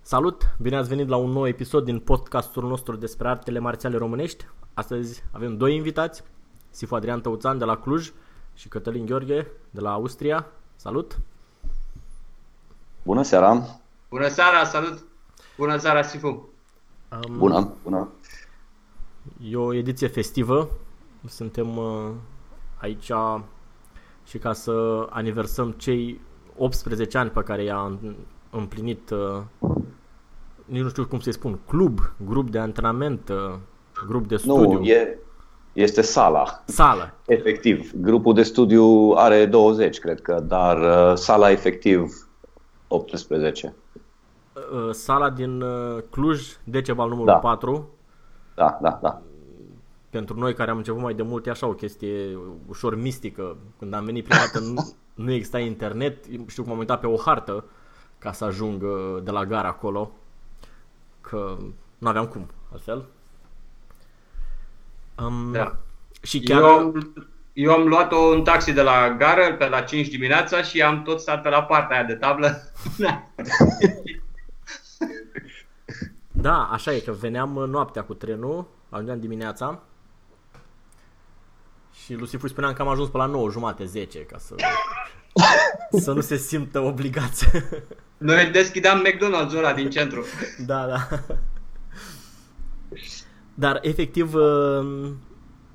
Salut! Bine ați venit la un nou episod din podcastul nostru despre artele marțiale românești. Astăzi avem doi invitați, Sifu Adrian Tăuțan de la Cluj și Cătălin Gheorghe de la Austria. Salut! Bună seara! Bună seara, salut! Bună seara, Sifu! Um, bună, bună! E o ediție festivă. Suntem uh, aici și ca să aniversăm cei 18 ani pe care i-a împlinit, uh, nici nu știu cum să-i spun, club, grup de antrenament, uh, grup de studiu. Nu, e, este sala. Sala. Efectiv. Grupul de studiu are 20, cred că, dar uh, sala efectiv 18. Uh, sala din uh, Cluj, Decebal numărul da. 4. Da, da, da. Pentru noi care am început mai de mult e așa o chestie ușor mistică. Când am venit prima dată nu, nu exista internet, știu cum am uitat pe o hartă ca să ajung de la gara acolo, că nu aveam cum altfel. Um, da. Și chiar... Eu, eu am luat-o în taxi de la gară pe la 5 dimineața și am tot stat pe la partea aia de tablă. da, așa e, că veneam noaptea cu trenul, ajungeam dimineața și Lucifer spuneam că am ajuns pe la 9 jumate, 10, ca să, să nu se simtă obligați. Noi deschideam McDonald's-ul ăla din centru. Da, da. Dar efectiv uh,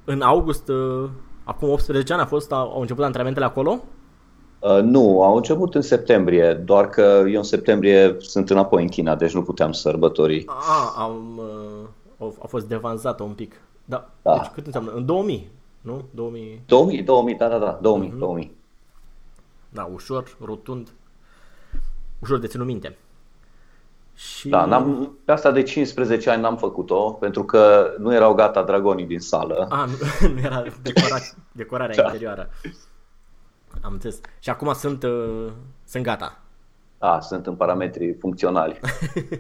în august, uh, acum 18 ani a fost, au început antrenamentele acolo? Uh, nu, au început în septembrie, doar că eu în septembrie sunt înapoi în China, deci nu puteam sărbători. Ah, am, uh, a fost devansată un pic. Da. da. Deci cât înseamnă? În 2000, nu? 2000? 2000, 2000, da, da, da, 2000, uh-huh. 2000. Da, ușor, rotund, ușor de ținut minte. Și... Da, n-am, pe asta de 15 ani n-am făcut-o, pentru că nu erau gata dragonii din sală. A, nu, nu era decora, decorarea da. interioară. Am înțeles. Și acum sunt, uh, sunt gata. Da, sunt în parametri funcționali.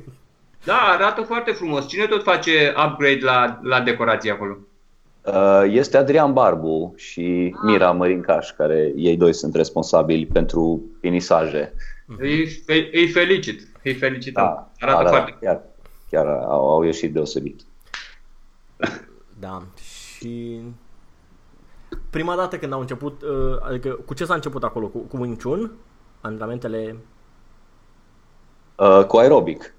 da, arată foarte frumos. Cine tot face upgrade la, la decorație acolo? Uh, este Adrian Barbu și ah. Mira Mărincaș, care ei doi sunt responsabili pentru finisaje. Îi, îi felicit. Îi felicităm. Da, Arată da, foarte. Chiar, chiar au, au ieșit deosebit. Da. Și prima dată când au început, uh, adică cu ce s-a început acolo? Cu, cu Wing Chun? Antrenamentele? Uh, cu aerobic.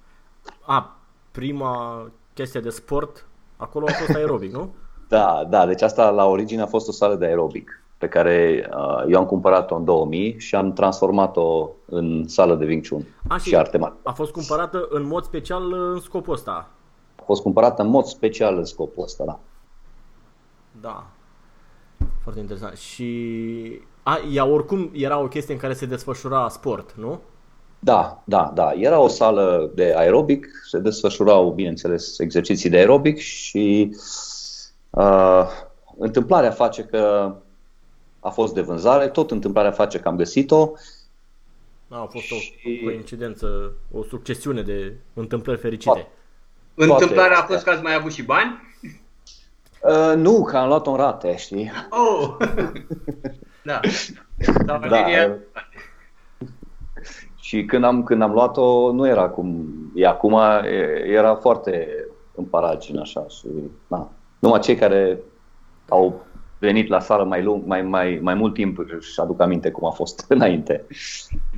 A, prima chestie de sport, acolo a fost aerobic, nu? Da, da, deci asta la origine a fost o sală de aerobic pe care uh, eu am cumpărat-o în 2000 și am transformat-o în sală de Wing Chun a, și, și arte mari. A fost cumpărată în mod special în scopul ăsta? A fost cumpărată în mod special în scopul ăsta, da. Da. Foarte interesant. Și a, ea oricum era o chestie în care se desfășura sport, nu? Da, da, da. Era o sală de aerobic, se desfășurau, bineînțeles, exerciții de aerobic și uh, întâmplarea face că a fost de vânzare, tot întâmplarea face că am găsit-o. A, a fost și... o coincidență, o succesiune de întâmplări fericite. Întâmplarea a fost că ați mai avut și bani? Uh, nu, că am luat-o în rate, știi? Oh! da. da. da. și când am, când am luat-o, nu era cum e acum, era foarte în paragine așa și, na. Numai cei care au venit la sală mai, lung, mai, mai, mai mult timp și aduc aminte cum a fost înainte.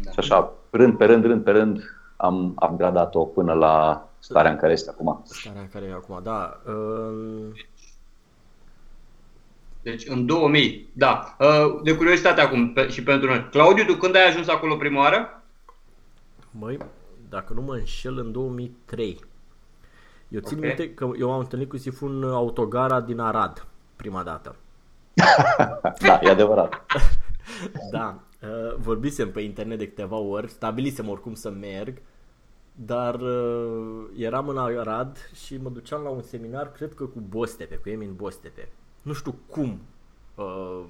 Da. Și așa, rând pe rând, rând pe rând, am upgradat-o până la starea în care este acum. Starea în care e acum, da. Uh... Deci în 2000, da. Uh, de curiozitate acum și pentru noi. Claudiu, tu când ai ajuns acolo prima oară? Măi, dacă nu mă înșel, în 2003. Eu țin okay. minte că eu am întâlnit cu Sifun autogara din Arad prima dată. da, e adevărat. da, uh, vorbisem pe internet de câteva ori, stabilisem oricum să merg, dar uh, eram în Arad și mă duceam la un seminar, cred că cu Bostepe, cu Emin Bostepe. Nu știu cum. Uh,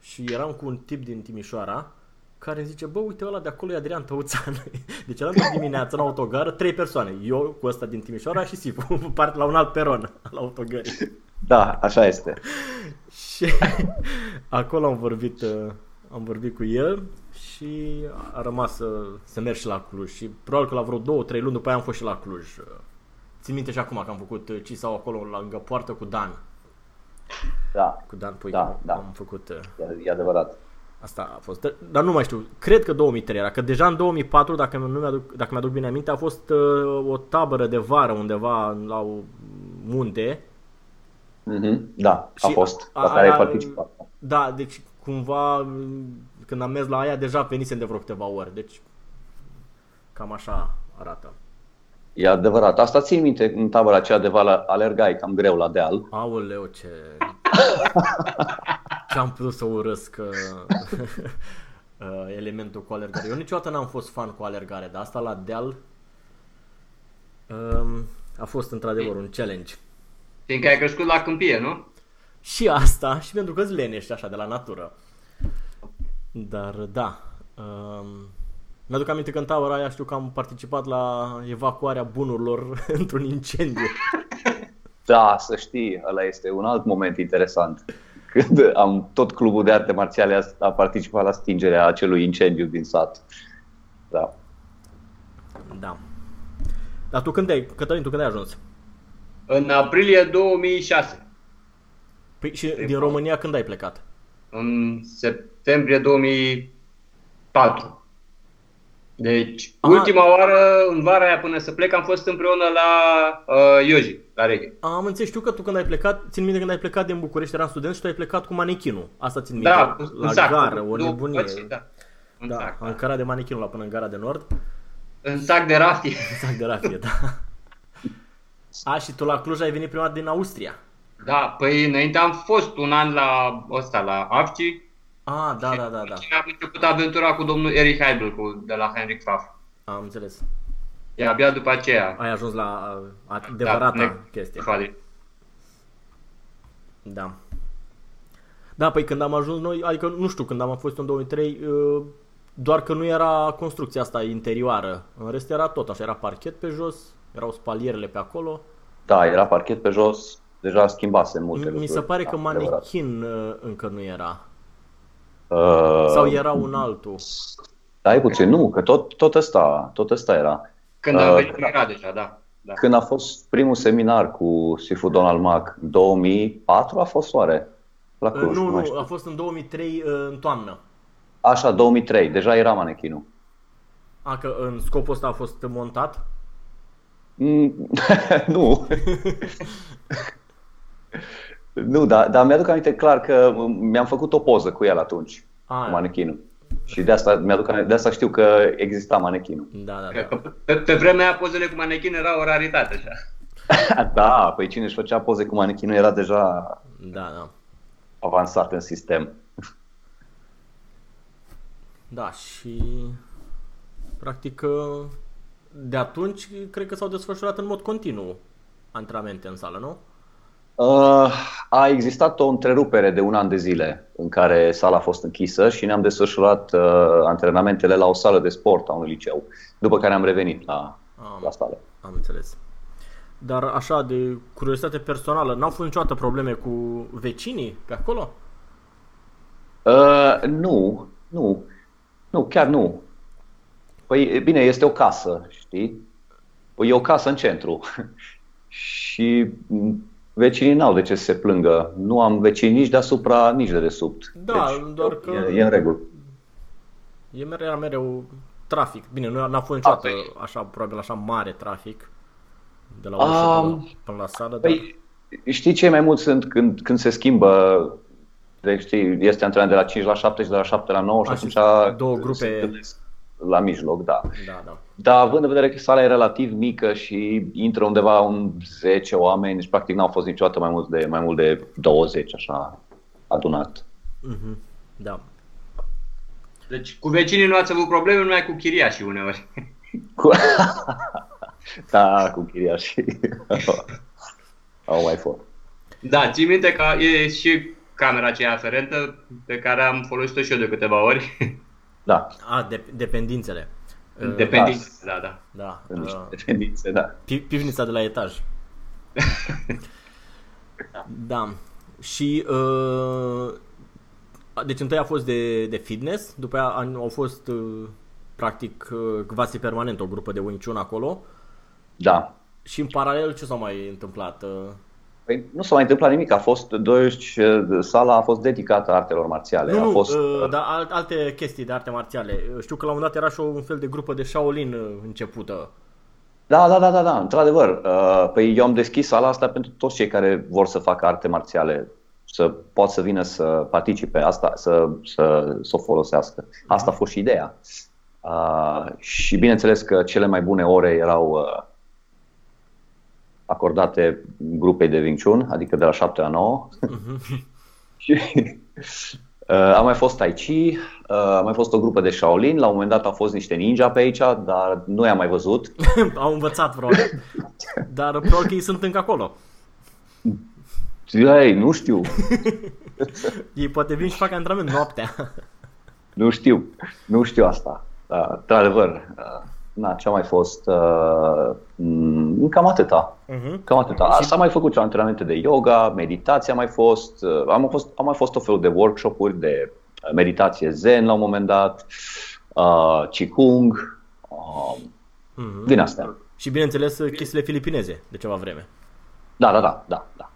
și eram cu un tip din Timișoara care îmi zice, bă, uite ăla de acolo e Adrian Tăuțan. Deci eram de dimineață în autogară, trei persoane. Eu cu ăsta din Timișoara și Sifu, parte la un alt peron al autogării. Da, așa este. și acolo am vorbit, uh, am vorbit cu el și a rămas să, să merg și la Cluj. Și probabil că la vreo două, trei luni după aia am fost și la Cluj. Țin minte și acum că am făcut uh, sau acolo lângă poartă cu Dan. Da. Cu Dan Puicu. Da, da. Am făcut... Uh, e, e adevărat. Asta a fost. Dar nu mai știu. Cred că 2003 era. Că deja în 2004, dacă, nu mi-aduc, dacă mi-aduc bine aminte, a fost uh, o tabără de vară undeva la o munte. Mm-hmm. Da, a și fost. A, la care ai participat. Da, deci cumva când am mers la aia deja venisem de vreo câteva ori. Deci cam așa arată. E adevărat. Asta țin minte în tabăra aceea de val alergai cam greu la deal. Aoleu, ce... ce am putut să urăsc uh, uh, elementul cu alergare. Eu niciodată n-am fost fan cu alergare, dar asta la deal uh, a fost într-adevăr un challenge. Fiindcă ai crescut la câmpie, nu? Și asta, și pentru că îți lenești așa de la natură. Dar da, um, mi-aduc aminte că în tabăra aia știu că am participat la evacuarea bunurilor într-un incendiu. Da, să știi, ăla este un alt moment interesant. Când am tot clubul de arte marțiale a participat la stingerea acelui incendiu din sat. Da. Da. Dar tu când ai, Cătălin, tu când ai ajuns? În aprilie 2006. Păi și din România când ai plecat? În septembrie 2004. Deci, Aha. ultima oară, în vara aia până să plec, am fost împreună la uh, Ioji, la reghe. Am înțeles, știu că tu când ai plecat, țin minte când ai plecat din București, eram student și tu ai plecat cu manechinul. Asta țin minte. Da, la sac, gară, o nebunie. Da, în da, sac, am da. de manechinul la până în gara de nord. În sac de rafie. În sac de rafie, da. A, și tu la Cluj ai venit prima dată din Austria. Da, păi înainte am fost un an la ăsta, la AFCI. Ah, da, da, da, da. Și am început aventura cu domnul Eric Heibel cu, de la Henrik Pfaff. Am înțeles. E abia după aceea. Ai ajuns la adevărata da, chestie. Fali. Da. Da, păi când am ajuns noi, adică nu știu, când am fost în 2003, uh, doar că nu era construcția asta interioară. În rest era tot așa, era parchet pe jos, erau spalierele pe acolo. Da, era parchet pe jos, deja schimbase multe Mi lucruri. se pare că da, manechin uh, încă nu era. Uh, Sau era un altul? Stai puțin, nu, că tot, tot, ăsta, tot ăsta era. Când a uh, venit era deja, da. Da. Când a fost primul seminar cu Sifu Donald Mac, 2004 a fost oare? La uh, Cluj, nu, nu, nu a fost în 2003 uh, în toamnă. Așa, 2003, deja era manechinul. A, că în scopul ăsta a fost montat? Mm, nu. nu, dar, dar mi-aduc aminte clar că mi-am făcut o poză cu el atunci, A, cu manechinul. Și de asta, mi-aduc, de asta știu că exista manechinul. Da, da, da. Pe, pe vremea aia pozele cu manechin erau o raritate așa. da, păi cine își făcea poze cu manechinul era deja da, da. avansat în sistem. Da, și practic de atunci cred că s-au desfășurat în mod continuu antrenamente în sală, nu? Uh, a existat o întrerupere de un an de zile în care sala a fost închisă și ne-am desfășurat uh, antrenamentele la o sală de sport a unui liceu, după care am revenit la, am, la sală. Am înțeles. Dar așa, de curiozitate personală, n-au fost niciodată probleme cu vecinii pe acolo? Uh, nu, nu, nu, chiar nu. Păi, bine, este o casă, știi? Păi e o casă în centru. și vecinii n-au de ce să se plângă. Nu am vecini nici deasupra, nici de desubt. Da, doar că- E, e în regulă. E mereu, era mereu trafic. Bine, nu n-a fost niciodată păi- așa, probabil așa mare trafic de la Am- ușă până, până la sală, dar... Păi, știi ce mai mult sunt când, când se schimbă deci, știi, este antrenament de la 5 la 7 și de la 7 la 9 și A, și atunci două se grupe. întâlnesc la mijloc, da. Da, da. Dar având în vedere că sala e relativ mică și intră undeva un 10 oameni, deci practic n-au fost niciodată mai mult de, mai mult de 20 așa adunat. Mhm. Da. Deci cu vecinii nu ați avut probleme, numai cu chiriașii uneori. Cu... da, cu chiriașii. Au mai fost. Da, ții minte că e și camera aceea aferentă pe care am folosit-o și eu de câteva ori. Da, A, de, dependințele. Uh, Depending. Da, da. Da. sunt niște uh, tendințe, da. pi- pivnița de la etaj. da. Și uh, deci întâi a fost de, de fitness, după aia an- au fost uh, practic uh, quasi permanent o grupă de Wing Chun acolo Da. și în paralel ce s-a mai întâmplat? Uh, Păi nu s-a mai întâmplat nimic, a fost, deci, sala a fost dedicată artelor marțiale. nu, a nu, fost, uh, dar al- alte chestii de arte marțiale. Uh, Știu că la un moment dat era și un fel de grupă de Shaolin uh, începută. Da, da, da, da, da, într-adevăr. Uh, Păi eu am deschis sala asta pentru toți cei care vor să facă arte marțiale, să pot să vină să participe, asta, să, să, să o folosească. Asta a fost și ideea. Uh, și bineînțeles că cele mai bune ore erau uh, acordate grupei de Wing Chun, adică de la 7 la 9. și uh, a mai fost Tai Chi, uh, a mai fost o grupă de Shaolin, la un moment dat au fost niște ninja pe aici, dar nu i-am mai văzut. Au învățat probabil. Dar probabil că ei sunt încă acolo. Ei, nu știu, Ei poate vin și fac antrenament noaptea. nu știu, nu știu asta. Uh, într-adevăr, uh, na, ce a mai fost, uh, m, cam atâta. Mhm. Cam atâta. S-a mai făcut și antrenamente de yoga, meditație a mai fost, uh, am mai fost, am mai fost o fel de workshop-uri de uh, meditație zen la un moment dat, uh, Qigong, uh, Mhm. din astea. Și bineînțeles chestiile filipineze de ceva vreme. Da, da, da, da, da.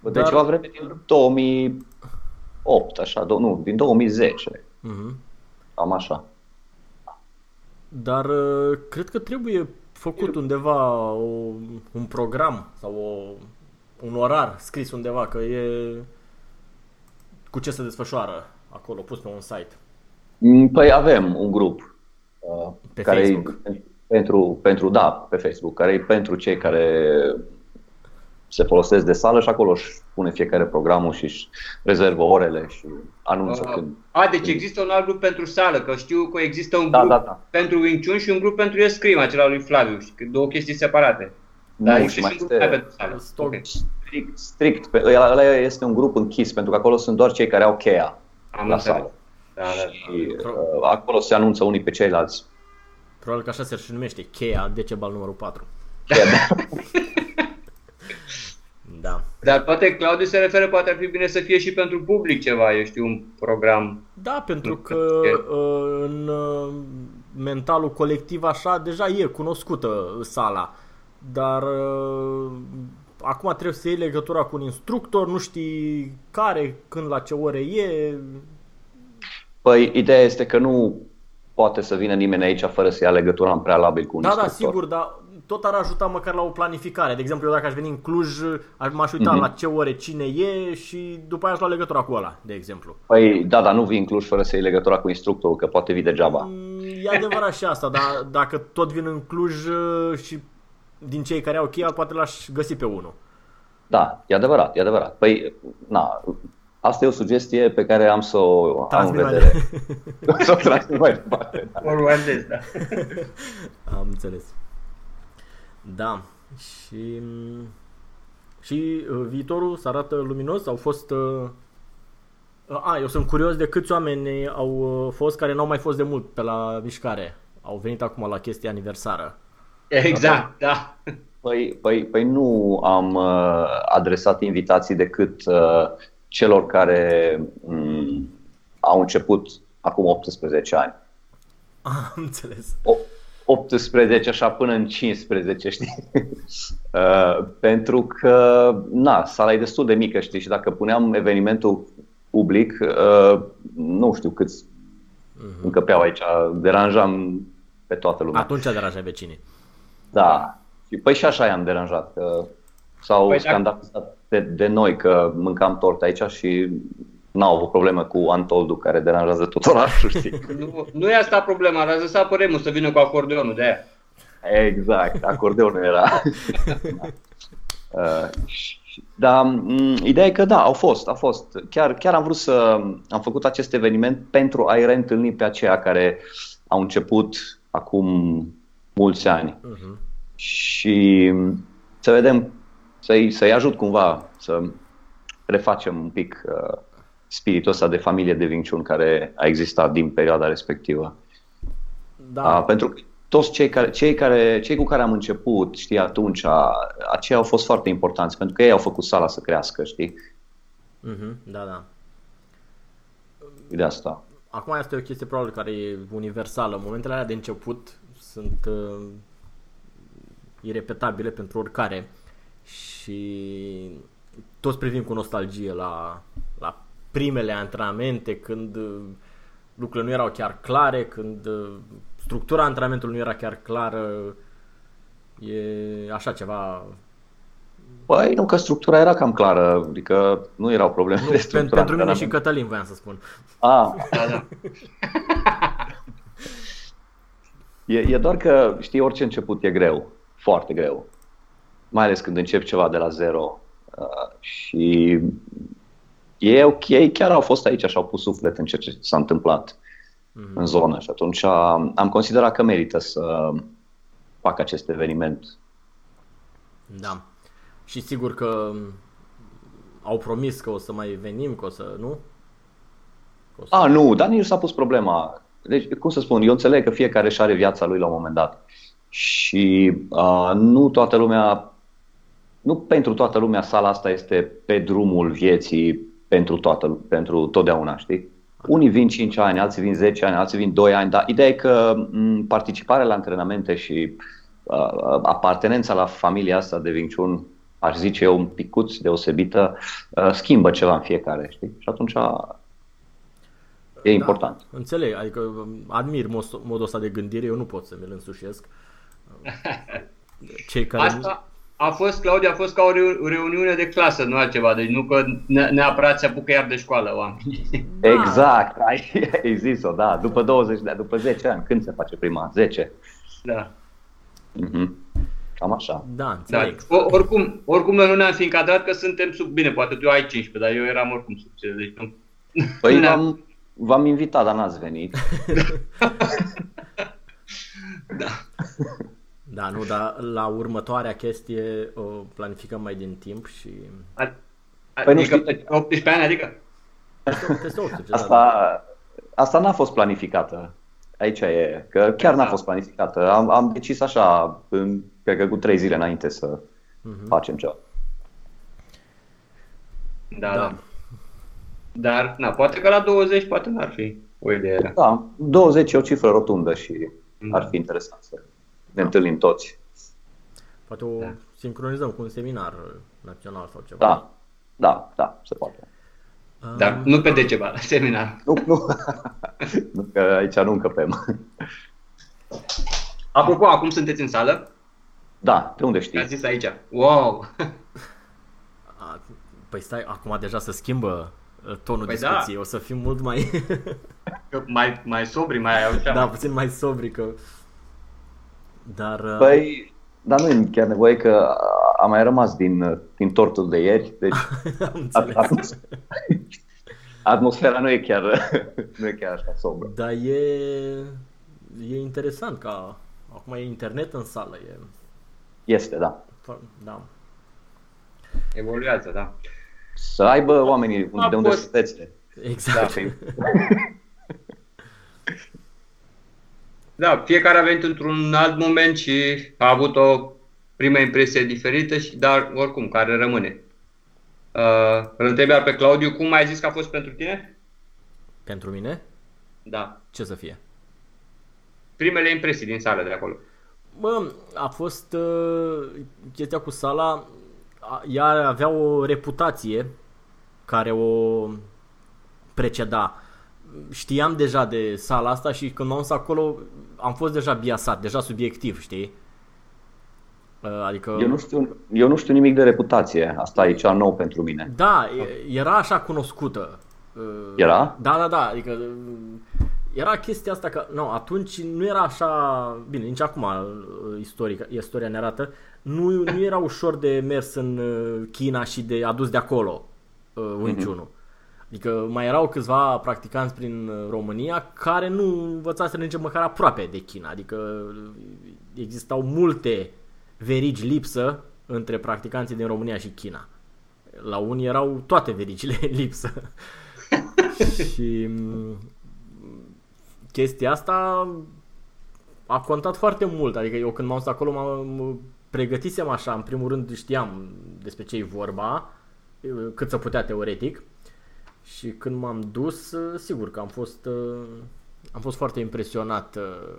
De Dar- ceva vreme din 2008, așa, do- nu, din 2010, Mhm. cam așa. Dar uh, cred că trebuie făcut undeva o, un program sau o, un orar scris undeva că e cu ce se desfășoară acolo, pus pe un site. Mm, Păi avem un grup uh, Pe care Facebook. E pentru, pentru, da, pe Facebook, care e pentru cei care se folosesc de sală și acolo își pune fiecare programul și își rezervă orele și anunță Uh, când. A, deci există un alt grup pentru sală, că știu că există un Da, grup da, da. pentru Wing Chun și un grup pentru Escrima, acela lui Flaviu, și că două chestii separate. Dar Nu, există și mai și un grup este- pentru sală. Stoc. Ok. Strict, strict pe, ăla ăla este un grup închis, pentru că acolo sunt doar cei care au cheia Am la înțeles. sală. Da, da, Și da. uh, acolo se anunță unii pe ceilalți. Probabil că așa se și numește, cheia Decebal numărul 4. Cheia, da. Da. Dar poate Claudiu se referă, poate ar fi bine să fie și pentru public ceva, eu știu, un program. Da, pentru că uh, în uh, mentalul colectiv așa deja e cunoscută sala. Dar uh, acum trebuie să iei legătura cu un instructor, nu știi care, când, la ce ore e. Păi, ideea este că nu poate să vină nimeni aici fără să ia legătura în prealabil cu un Da, da, instructor. sigur, dar tot ar ajuta măcar la o planificare. De exemplu, eu dacă aș veni în Cluj, aș m-aș uita Mhm. la ce ore cine e și după aia aș lua legătura cu ăla, de exemplu. Păi, da, dar nu vii în Cluj fără să iei legătura cu instructorul, că poate vii degeaba. Mm, E adevărat și asta, dar dacă tot vin în Cluj uh, și din cei care au cheia, poate l-aș găsi pe unul. Da, e adevărat, e adevărat. Păi, na, asta e o sugestie pe care am să o am în Transmit mai vedere. să o transmit mai departe. Da. Oruandez, da. Am înțeles. Da. Și și uh, viitorul se arată luminos? Au fost uh, a, eu sunt curios de câți oameni au uh, fost care n-au mai fost de mult pe la mișcare. Au venit acum la chestia aniversară. Exact, da. Păi, păi, păi nu am uh, adresat invitații decât uh, celor care um, au început acum 18 ani. Am înțeles. O, 18 așa până în 15, știi? Uh, pentru că, na, sala e destul de mică, știi, și dacă puneam evenimentul public, uh, nu știu câți uh-huh. încăpeau aici, deranjam pe toată lumea. Atunci deranjai vecinii. Da. Și păi și așa i-am deranjat, că s-au păi scandalizat de, de noi că mâncam tort aici și n-au avut problemă cu Antoldu care deranjează tot orașul, știi? nu, nu e asta problema, dar să apă Remus să vină cu acordeonul de aia. Exact, acordeonul era. uh, dar m- ideea e că da, au fost, a fost. Chiar, chiar am vrut să am făcut acest eveniment pentru a-i reîntâlni pe aceia care au început acum mulți ani. Uh-huh. Și să vedem, să-i, să-i ajut cumva să refacem un pic uh, spiritul ăsta de familie de vinciun care a existat din perioada respectivă. Da. Uh, pentru că toți cei, care, cei, care, cei cu care am început, știi, atunci, aceia au fost foarte importanți, pentru că ei au făcut sala să crească, știi? Mm-hmm, da, da. De asta. Acum este o chestie probabil care e universală. Momentele alea de început sunt uh, irepetabile pentru oricare și toți privim cu nostalgie la, la primele antrenamente când uh, lucrurile nu erau chiar clare, când uh, structura antrenamentului nu era chiar clară. E așa ceva Păi nu, că structura era cam clară, adică nu erau probleme nu, de structură. Pentru mine și Cătălin voiam să spun. A. Da, da. e, e doar că, știi, orice început e greu, foarte greu. Mai ales când începi ceva de la zero. Uh, și ei, ok, ei chiar au fost aici și au pus suflet în ceea ce s-a întâmplat mm-hmm. în zonă și atunci am considerat că merită să fac acest eveniment. Da. Și sigur că au promis că o să mai venim, că o să, nu? O să... A, nu, dar nici nu s-a pus problema. Deci, cum să spun, eu înțeleg că fiecare și are viața lui la un moment dat. Și uh, nu toată lumea, nu pentru toată lumea sala asta este pe drumul vieții pentru, toată, pentru totdeauna, știi? Unii vin 5 ani, alții vin 10 ani, alții vin 2 ani, dar ideea e că participarea la antrenamente și uh, apartenența la familia asta de vinciun, aș zice eu, un picuț deosebită, uh, schimbă ceva în fiecare, știi? Și atunci e da, important. Înțeleg, adică admir modul ăsta de gândire, eu nu pot să mi-l însușesc. Cei care... Asta, a fost, Claudia, a fost ca o reuniune de clasă, nu altceva, deci nu că neapărat se apucă iar de școală oamenii. Da. Exact, ai, ai zis-o, da, după 20 de după 10 ani, când se face prima? 10? Da. Mm-hmm. Cam așa. Da, înțeleg. Da. O, oricum, oricum noi nu ne-am fi încadrat că suntem sub, bine, poate tu ai 15, dar eu eram oricum sub 10, deci nu. Păi v-am, v-am invitat, dar n-ați venit. da. Da, nu, dar la următoarea chestie o planificăm mai din timp și... A, a, păi adică, nu știu, 18 ani, adică? Peste 18, asta, da. asta n-a fost planificată. Aici e, că chiar n-a fost planificată. Am, am decis așa, în, cred că cu trei zile înainte să uh-huh. facem ceva. Da, da, da. Dar, na, poate că la 20 poate n-ar fi o idee. Da, 20 e o cifră rotundă și mm. ar fi interesant să ne întâlnim toți. Poate o da. sincronizăm cu un seminar național sau ceva. Da, da, da, se poate. Dar nu pe Decebal, seminar. Nu, nu. nu, că aici nu încăpem. Apropo, acum sunteți în sală? Da, de unde știți? A zis aici. Wow! Păi stai, acum deja se schimbă uh, tonul păi da. discuției, da. o să fim mult mai... mai, mai sobri, mai așa. Da, puțin mai sobri, că dar... Uh, păi, dar nu e chiar nevoie că a mai rămas din, din tortul de ieri, deci atmos- atmosfera nu e chiar, nu e chiar așa sombră. Dar e, e interesant că acum e internet în sală. E... Este, da. Da. Evoluează, da. Să aibă oamenii de unde să Exact. Da, Da, fiecare a venit într-un alt moment și a avut o primă impresie diferită, și, dar oricum, care rămâne. Uh, îl întreb iar pe Claudiu, cum ai zis că a fost pentru tine? Pentru mine? Da. Ce să fie? primele impresii din sală de acolo. Bă, a fost uh, chestia cu sala, a- ea avea o reputație care o preceda. Știam deja de sala asta și când m-am dus acolo am fost deja biasat, deja subiectiv, știi? Uh, Adică... Eu nu, știu, eu nu știu nimic de reputație. Asta e cea nou pentru mine. Da, e- era așa cunoscută. Uh, Era? Da, da, da, adică uh, era chestia asta că, nu, atunci nu era așa, bine, nici acum uh, istorica, istoria ne arată, nu, nu era ușor de mers în uh, China și de adus de acolo uh, Wing Chun-ul. Adică mai erau câțiva practicanți prin uh, România care nu învățaseră nici măcar aproape de China. Adică uh, existau multe verigi lipsă între practicanții din România și China. La unii erau toate verigile lipsă. și m, chestia asta a contat foarte mult. Adică eu când m-am dus acolo m-am pregătisem așa, în primul rând știam despre ce e vorba, cât să putea teoretic. Și când m-am dus, sigur că am fost am fost foarte impresionat uh,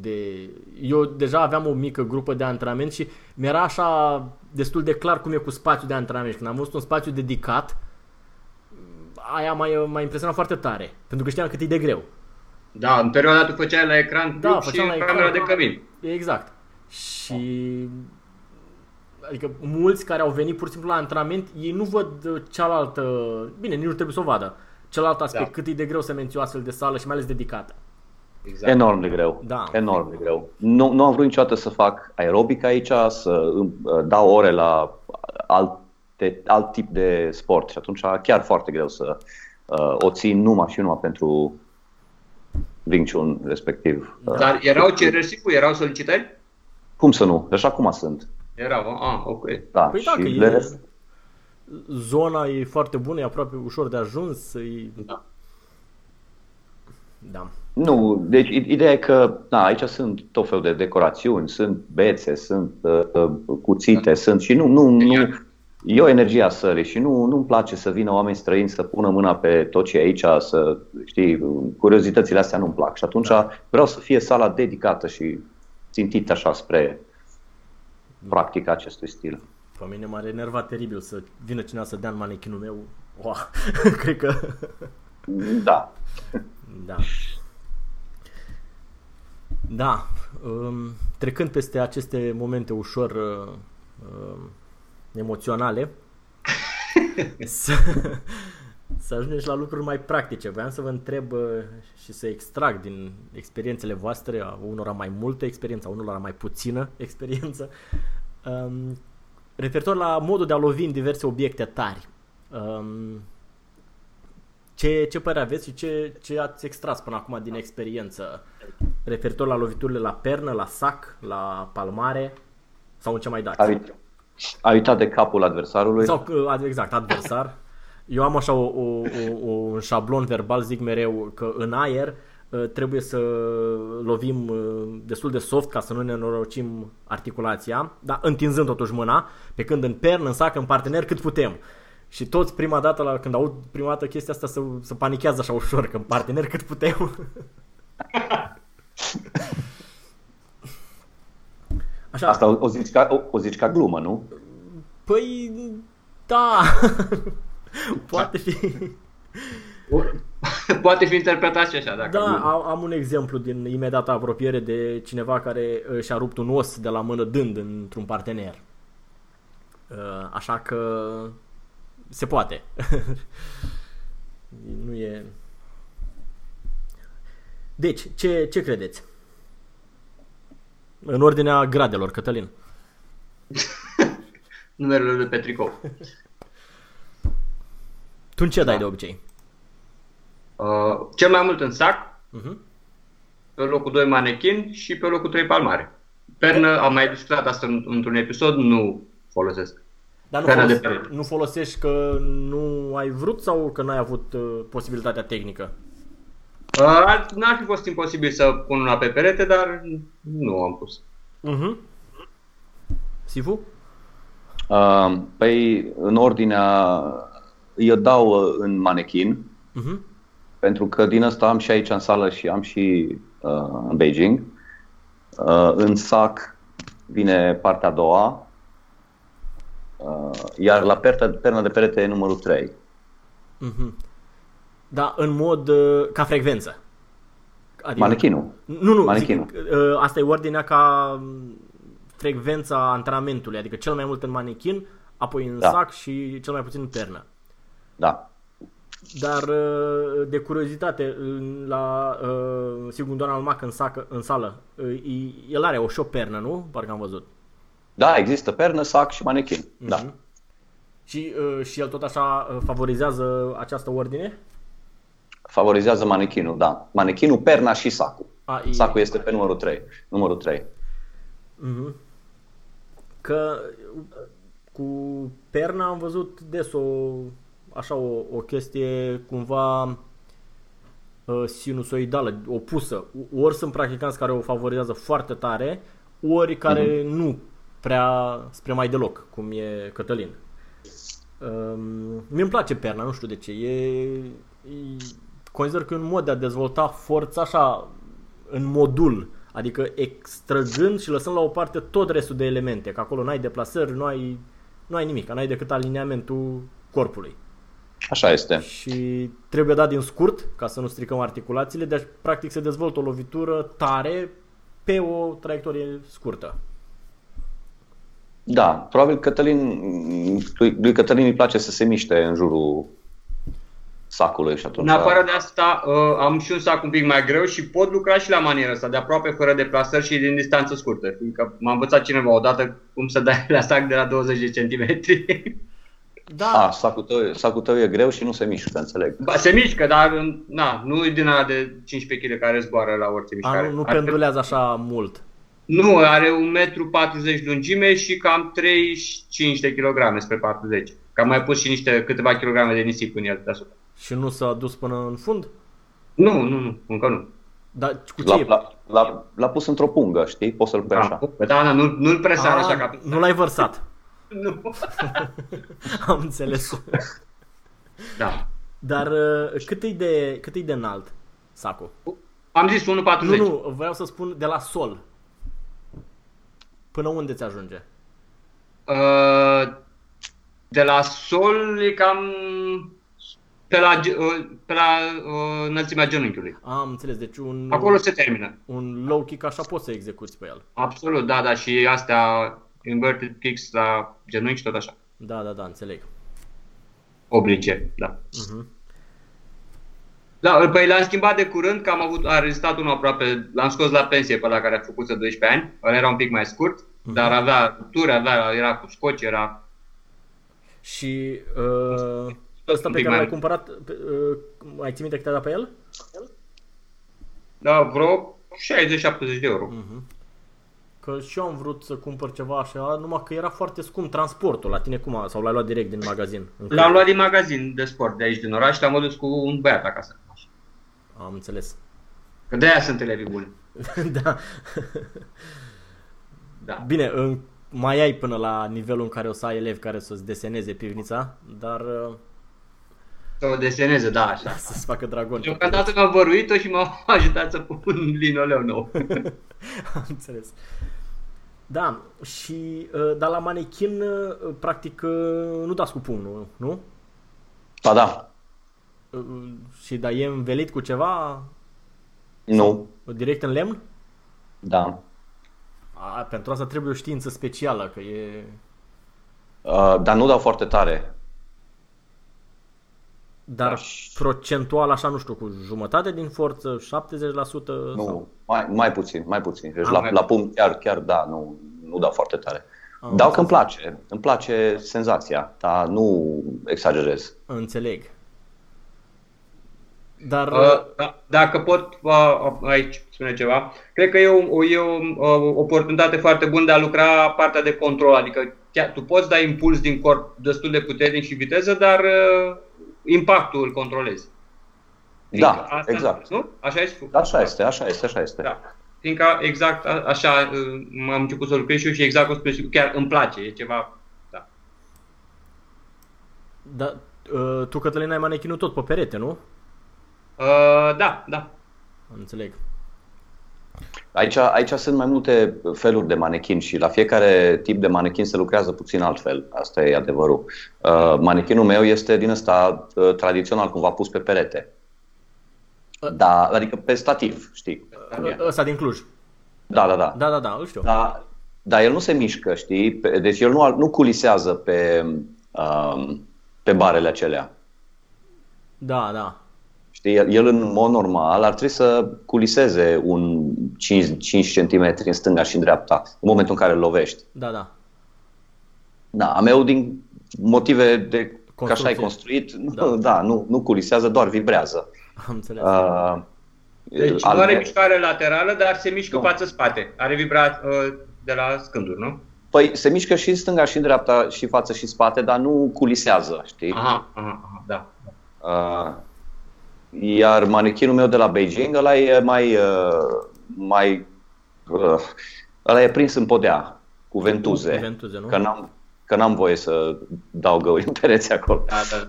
de... Eu deja aveam o mică grupă de antrenament și mi-era așa destul de clar cum e cu spațiul de antrenament. Și când am văzut un spațiu dedicat, aia m-a, m-a impresionat foarte tare. Pentru că știam cât e de greu. Da, în perioada tu făceai la ecran Da, club făceam și la camera ecran. de cămin. Exact. Și adică mulți care au venit pur și simplu la antrenament, ei nu văd uh, cealaltă, bine, nici nu trebuie să o vadă, celălalt aspect, Da. cât e de greu să menții o astfel de sală și mai ales dedicată. Exact. Enorm de greu. Da. Enorm de greu. Nu, nu am vrut niciodată să fac aerobic aici, să îmi, uh, dau ore la alte, alt tip de sport și atunci chiar foarte greu să uh, o țin numai și numai pentru Wing Chun respectiv. Uh, Dar erau cereri sigur, erau solicitări? Cum să nu? Așa cum sunt. Erau, ah, ok. Da. Păi dacă și e, le rest- zona e foarte bună, e aproape ușor de ajuns, e... Da. Da. Nu, deci i- ideea e că na, aici sunt tot felul de decorațiuni, sunt bețe, sunt uh, uh, cuțite, sunt și nu, nu, nu, e o energie a sării și nu, nu-mi place să vină oameni străini să pună mâna pe tot ce e aici, să știi, curiozitățile astea nu-mi plac și atunci vreau să fie sala dedicată și țintită așa spre practica acestui stil. Pe mine m-ar enerva teribil să vină cineva să dea în manechinul meu. Oa, cred că... Da. Da. Da. Um, trecând peste aceste momente ușor uh, um, emoționale, să, să ajungem și la lucruri mai practice. Voiam să vă întreb uh, și să extrag din experiențele voastre, a unora mai multă experiență, a unora mai puțină experiență, um, referitor la modul de a lovi în diverse obiecte tari. Um, ce, ce părere aveți și ce, ce ați extras până acum din experiență referitor la loviturile la pernă, la sac, la palmare sau în ce mai dați? A, uit- a uitat de capul adversarului. Sau, uh, exact, adversar. Eu am așa o, o, o, o, un șablon verbal, zic mereu, că în aer uh, trebuie să lovim uh, destul de soft ca să nu ne norocim articulația, dar întinzând totuși mâna, pe când în pernă, în sac, în partener, cât putem. Și toți prima dată, la, când aud prima dată chestia asta, să, să panichează așa ușor, că în partener cât putem. Așa, Asta o, o, zici ca, o, o zici ca glumă, nu? Păi, da, poate fi. Poate fi interpretat și așa, dacă Da, nu. am, am un exemplu din imediată apropiere de cineva care uh, și-a rupt un os de la mână dând într-un partener. Uh, Așa că se poate. nu e... Deci, ce, ce credeți? În ordinea gradelor, Cătălin. Numerele de pe tricou. Tu în ce dai Da. de obicei? Uh, cel mai mult în sac, Uh-huh. pe locul 2 manechin și pe locul 3 palmare. Pernă, am mai discutat asta în- într-un episod, nu folosesc. Dar nu, Pernă de folos- perete. nu folosești că nu ai vrut sau că n-ai avut uh, posibilitatea tehnică? Uh, n-ar fi fost imposibil să pun una pe perete, dar nu am pus. Uh-huh. Sifu? Uh, păi, în ordinea, eu dau uh, în manechin, Uh-huh. pentru că din asta am și aici în sală și am și uh, în Beijing. Uh, în sac vine partea a doua, uh, iar la perna, perna de perete e numărul 3. Mhm. Da, în mod uh, ca frecvență. Adică, Manechinul. Nu, nu, Manechinul. zic, uh, asta e ordinea ca um, frecvența antrenamentului, adică cel mai mult în manechin, apoi în Da. sac și cel mai puțin în pernă. Da. Dar uh, de curiozitate, în- la uh, Sigur Donald Mac în, sac, în sală, uh, e- el are o și o pernă, nu? Parcă am văzut. Da, există pernă, sac și manechin. Da. Mhm. Și, uh, și el tot așa uh, favorizează această ordine? Favorizează manechinul, da. Manechinul, perna și sacul. A, e- Sacul este pe numărul 3. Numărul 3. Mhm. Că cu perna am văzut des o, așa o, o chestie cumva uh, sinusoidală, opusă. Ori sunt practicanți care o favorizează foarte tare, ori care nu prea spre mai deloc, cum e Cătălin. Um, mie îmi place perna, nu știu de ce. E, e, consider că e un mod de a dezvolta forța așa în modul, adică extrăgând și lăsând la o parte tot restul de elemente, că acolo n-ai deplasări, nu ai, nu ai nimic, n-ai decât aliniamentul corpului. Așa este. Și trebuie dat din scurt, ca să nu stricăm articulațiile, deci practic se dezvoltă o lovitură tare pe o traiectorie scurtă. Da, probabil Cătălin, lui, lui Cătălin îi place să se miște în jurul sacului și atunci... În afară de asta, uh, am și un sac un pic mai greu și pot lucra și la maniera asta, de aproape fără deplasări și din distanță scurtă. Fiindcă m-a învățat cineva odată cum să dai la sac de la 20 de centimetri. Da, A, sacul tău, sacul tău e greu și nu se mișcă, înțeleg. Ba, se mișcă, dar na, nu e din ala de 15 kg care zboară la orice a, mișcare. nu, nu Ar trebui- pendulează așa mult. Nu, are 1,40 m lungime și cam 35 de kg spre 40. Că am mai pus și niște câteva kilograme de nisip în el deasupra. Și nu s-a dus până în fund? Nu, nu, nu, încă nu. Dar cu ce L-a, e? l-a, l-a, l-a pus într-o pungă, știi? Poți să-l pui Da, așa. da, da nu, nu-l presar A, așa ca... nu l-ai vărsat. Nu. Am înțeles. Da. Dar uh, cât e de, cât e de înalt sacul? Am zis 1,40. Nu, nu, vreau să spun de la sol. Până unde ți ajunge? Uh, de la sol e cam pe la, ge- uh, pe la uh, înălțimea genunchiului. Am înțeles, deci un, Acolo se termină. un low kick așa poți să execuți pe el. Absolut, da, da, și astea inverted kicks la genunchi tot așa. Da, da, da, înțeleg. Oblige, da. Uh-huh. Da, păi l-am schimbat de curând, că am avut, a rezistat unul aproape, l-am scos la pensie pe la care a făcut 12 ani, ăla era un pic mai scurt, dar avea rupturi, avea, era cu scoci, era... Și uh, ăsta un pe pic care mai- l-ai cumpărat, pe- uh, mai ții minte cât ai dat pe el? Da, vreo 60-70 de euro. Uh-huh. Că și eu am vrut să cumpăr ceva așa, numai că era foarte scump transportul. La tine cum a, sau l-ai luat direct din magazin? În L-am cât? luat din magazin de sport de aici din oraș și l-am adus cu un băiat acasă. Am înțeles. Că de aia sunt elevii buni. da. Da. Bine, în, mai ai până la nivelul în care o să ai elevi care să-ți deseneze pivnița, dar uh, Să o deseneze, da, așa. să-ți facă dragon. Deocamdată mi-au văruit-o și m-au ajutat să pun un linoleu nou. Am înțeles. Da, și uh, dar la manechin, uh, practic, uh, nu dați cu pumnul, nu? Ba da, Uh, și da, e învelit cu ceva nu, direct în lemn? da. A, pentru asta trebuie o știință specială, că e... Uh, dar nu dau foarte tare. Dar Da. procentual, așa, nu știu, cu jumătate din forță, 70%? Nu, Sau... mai, mai puțin, mai puțin. Deci Ah, la, mai la pumn chiar, chiar da, nu, nu dau foarte tare. Am Dau că îmi place, îmi place senzația, dar nu exagerez. Înțeleg. Dar... Uh, da, dacă pot uh, aici spune ceva, cred că e o, o, e o, o oportunitate foarte bună de a lucra partea de control, adică chiar, tu poți da impuls din corp destul de puternic și viteză, dar uh, impactul îl controlezi. Da, Fiindcă asta, exact. Nu? Așa este? Așa este, așa este, așa este. Da. Fiindcă exact a- așa uh, m-am început să lucrez și eu și exact cum spui, și tu, chiar îmi place, e ceva... Da. da uh, tu, Cătălina, ai manechinul tot pe perete, nu? Uh, da, da. Înțeleg. Aici, aici sunt mai multe feluri de manechin și la fiecare tip de manechin se lucrează puțin altfel. Asta e adevărul. Uh, manechinul meu este din ăsta uh, tradițional, cumva pus pe perete. Da, adică pe stativ, știi? Ăsta din Cluj. Da, da, da. Da, da, da, îl știu. Da, dar el nu se mișcă, știi? Pe- Deci el nu, nu culisează pe, um, pe barele acelea. Da, da. Știi, el, el în mod normal ar trebui să culiseze un 5, 5 cm în stânga și în dreapta în momentul în care îl lovești. Da, da. Da, a meu din motive de că așa e Construcție. construit, Da. da, da nu, nu culisează, doar vibrează. Am înțeles. Uh, Deci al nu are meu- mișcare laterală, dar se mișcă Nu. față-spate. Are vibra uh, de la scânduri, nu? Păi se mișcă și în stânga și în dreapta și față și spate, dar nu culisează, știi? Aha, aha, aha da. Uh, iar manechinul meu de la Beijing, ăla e mai, uh, mai uh, ăla e prins în podea, cu ventuze, Cu ventuze, nu? că n-am, că n-am voie să dau găuri în pereți acolo. da, da.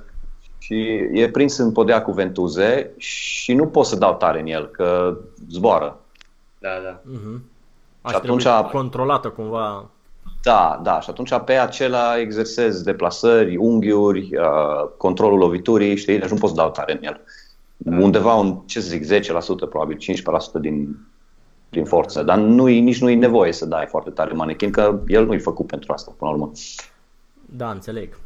Și e prins în podea cu ventuze și nu pot să dau tare în el, că zboară. da, da. Mhm. Aș Și trebui atunci- controlată cumva. Da, da, și atunci pe acela exersez deplasări, unghiuri, uh, controlul loviturii, știi, deci nu pot să dau tare în el. Undeva un, ce să zic, 10%, probabil 15% din, din forță, dar nu nici nu e nevoie să dai foarte tare manechin, că el nu e făcut pentru asta, până la urmă. Da, înțeleg.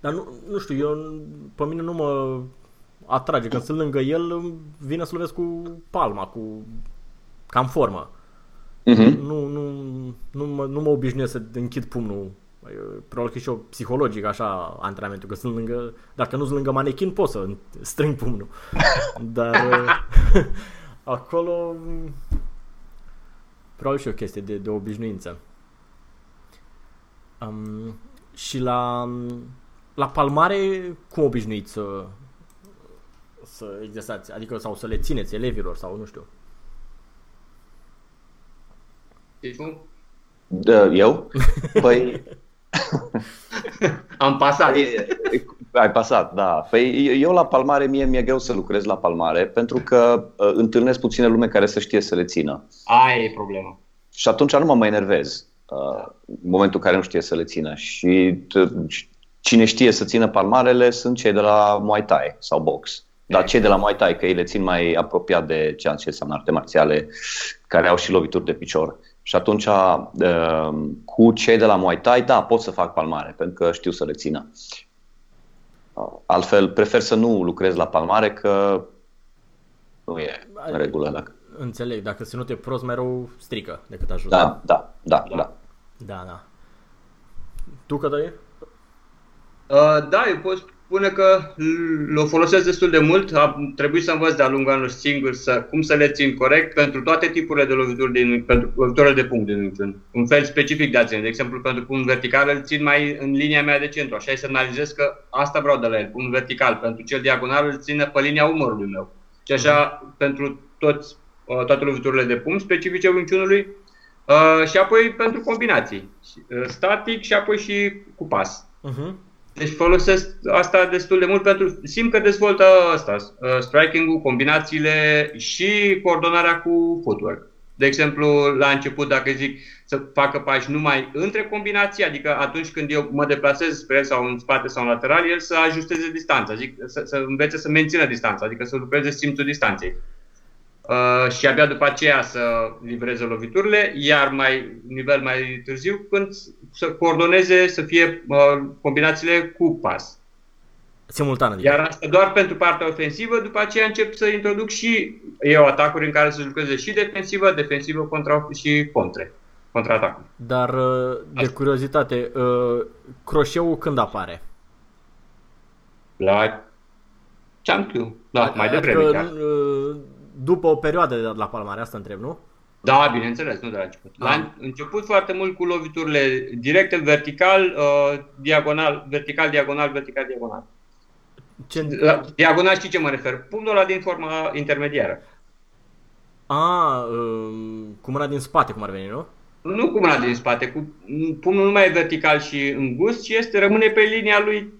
Dar nu, nu știu, eu, pe mine nu mă atrage. Când sunt lângă el, îmi vine să lovesc cu palma, cu cam formă. Uh-huh. Nu, nu, nu, mă, nu mă obișnuiesc să închid pumnul. Probabil că e și o psihologic așa antrenamentul, că sunt lângă, dacă nu sunt lângă manechin pot să strâng pumnul. Dar uh, acolo mm, probabil și o chestie de, de obișnuință. Um, și la, la palmare cum obișnuiți să, să exersați? Adică sau să le țineți elevilor sau nu știu. Deci, nu? Da, eu? Păi, Am pasat. ai pasat, da. Păi eu la palmare, mie mi-e greu să lucrez la palmare, pentru că uh, întâlnesc puține lume care să știe să le țină. Aia e problema. Și atunci nu mă mai enervez uh, în momentul în care nu știe să le țină. Și t- cine știe să țină palmarele sunt cei de la Muay Thai sau box. Dar cei de la Muay Thai, că ei le țin mai apropiat de ceea ce înseamnă arte marțiale, care au și lovituri de picior. Și atunci, uh, cu cei de la Muay Thai, da, pot să fac palmare, pentru că știu să le țină. Uh, Altfel, prefer să nu lucrez la palmare, că nu e în regulă. Dacă... Înțeleg, dacă ținut e prost, mai rău strică decât ajută. Da, da, da, da. Da, da. Tu, Cătălin? Uh, da, eu pot spune că l- o folosesc destul de mult. Am trebuit să învăț de-a lungul anilor singur să, cum să le țin corect pentru toate tipurile de lovituri din, pentru loviturile de punct din niciun. Un fel specific de a ține. De exemplu, pentru punct vertical îl țin mai în linia mea de centru. Așa semnalizez că asta vreau de la el, punct vertical. Pentru cel diagonal îl țin pe linia umărului meu. Și așa pentru toți, uh, toate loviturile de punct specifice Wing Uh, și apoi pentru combinații. Uh, static și apoi și cu pas. Uh-huh. Deci folosesc asta destul de mult pentru simt că dezvoltă asta, uh, striking-ul, combinațiile și coordonarea cu footwork. De exemplu, la început, dacă zic să facă pași numai între combinații, adică atunci când eu mă deplasez spre el sau în spate sau în lateral, el să ajusteze distanța, zic, să, să învețe să mențină distanța, adică să lucreze simțul distanței. Uh, și abia după aceea să livreze loviturile, iar mai nivel mai târziu când să coordoneze să fie uh, combinațiile cu pas. Simultan, adică. Iar asta doar pentru partea ofensivă, după aceea încep să introduc și eu atacuri în care să lucreze și defensivă, defensivă contra și contre, contraatacuri. Dar, uh, de Asta. curiozitate, uh, croșeul când apare? La Champion, da, mai Adică, devreme chiar. Uh, după o perioadă de la palmare, asta întreb, nu? Da, bineînțeles, nu de la început. La Ah. început foarte mult cu loviturile directe, vertical, uh, diagonal, vertical, diagonal, vertical, diagonal. Ce... La diagonal știi ce mă refer? Pumnul ăla din forma intermediară. A, uh, cu mâna din spate, cum ar veni, nu? Nu cu mâna din spate, cu pumnul nu mai e vertical și îngust, ci este, rămâne pe linia lui,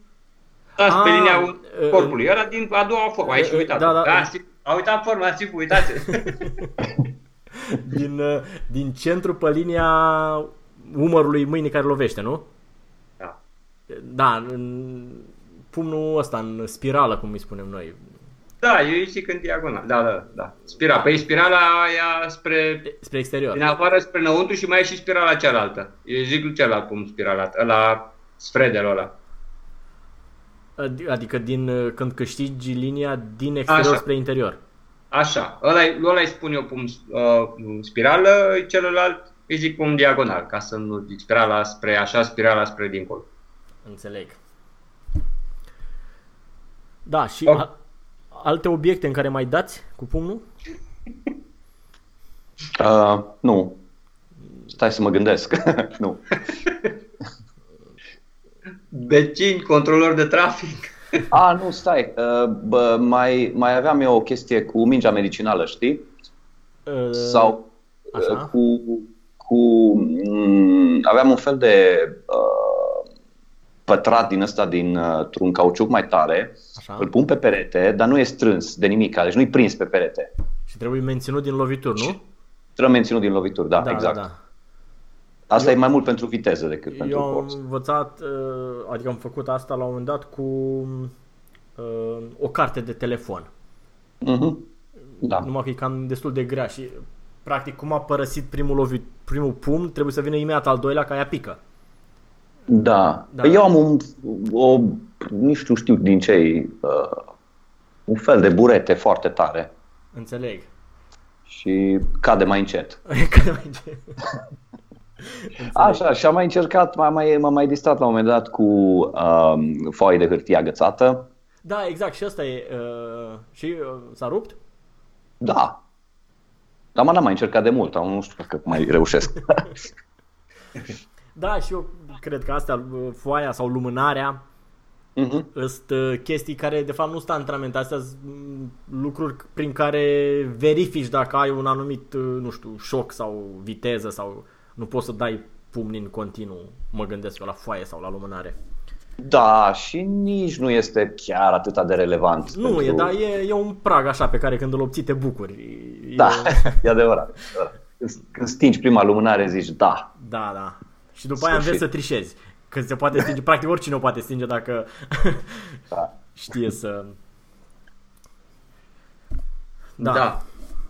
da, pe Ah, linia uh, corpului. Ăla din a doua formă, ai și uh, uitat. da, da. a, si- a uitat forma, sigur, uitați din, uh, din centru pe linia umărului mâinii care lovește, nu? Da. Da, în pumnul ăsta, în spirală, cum îi spunem noi. Da, eu zic în diagonal. Da, da, da. Spira. Păi spirala aia spre Spre exterior. din afară spre înăuntru și mai e și spirala cealaltă. Eu zic celălalt cum spirala, la sfredel ăla. Adi- Adică din, uh, când câștigi linia din exterior Așa. spre interior. Așa, ăla, ăla îi spun eu cum uh, spirală, celălalt îi zic cum diagonal, ca să nu zic spirala spre așa, spirala spre dincolo. Înțeleg. Da, și Ok. a, alte obiecte în care mai dați cu pumnul? Uh, nu. Stai să mă gândesc. nu. Vecini, controlor de trafic. A, nu, stai. Uh, bă, mai, mai aveam eu o chestie cu mingea medicinală, știi? Uh, Sau Așa. uh, cu, cu mm, aveam un fel de uh, pătrat din ăsta dintr-un cauciuc mai tare, Așa. îl pun pe perete, dar nu e strâns de nimic, deci nu-i prins pe perete. Și trebuie menținut din lovituri, nu? Trebuie menținut din lovituri, da, da, exact. da, da. Asta e mai mult pentru viteză decât pentru Eu am forță. învățat, uh, adică am făcut asta la un moment dat cu uh, o carte de telefon. Mhm. Da. Numai că e cam destul de grea și practic cum a părăsit primul, lovit, primul pumn, trebuie să vină imediat al doilea ca ea pică. Da. Da. da. Eu am un, o, nu știu, știu din ce e, uh, un fel de burete foarte tare Înțeleg. și cade mai încet. Care mai ce? Înțeleg. Așa, și am mai încercat, m-am mai, m-am mai distrat la un moment dat cu um, foaie de hârtie agățată. Da, exact, și asta e. Uh, și uh, s-a rupt? Da. Dar mă, n-am mai încercat de mult, am nu știu dacă mai reușesc. Da, și eu cred că astea, uh, foaia sau lumânarea, Mhm. sunt uh, chestii care de fapt nu sunt antrenamente, astea sunt mm, lucruri prin care verifici dacă ai un anumit, uh, nu știu, șoc sau viteză sau nu poți să dai pumni în continuu, mă gândesc eu la foaie sau la lumânare. Da, și nici nu este chiar atât de relevant. Nu pentru... e, dar e, e un prag așa pe care când îl obții te bucuri. E, Da, e adevărat. e adevărat. Când, când stingi prima lumânare zici da. Da, da. Și după aia înveți să Sfârșit. trișezi. Că se poate stinge, practic oricine o poate stinge dacă da. știe să... Da. da.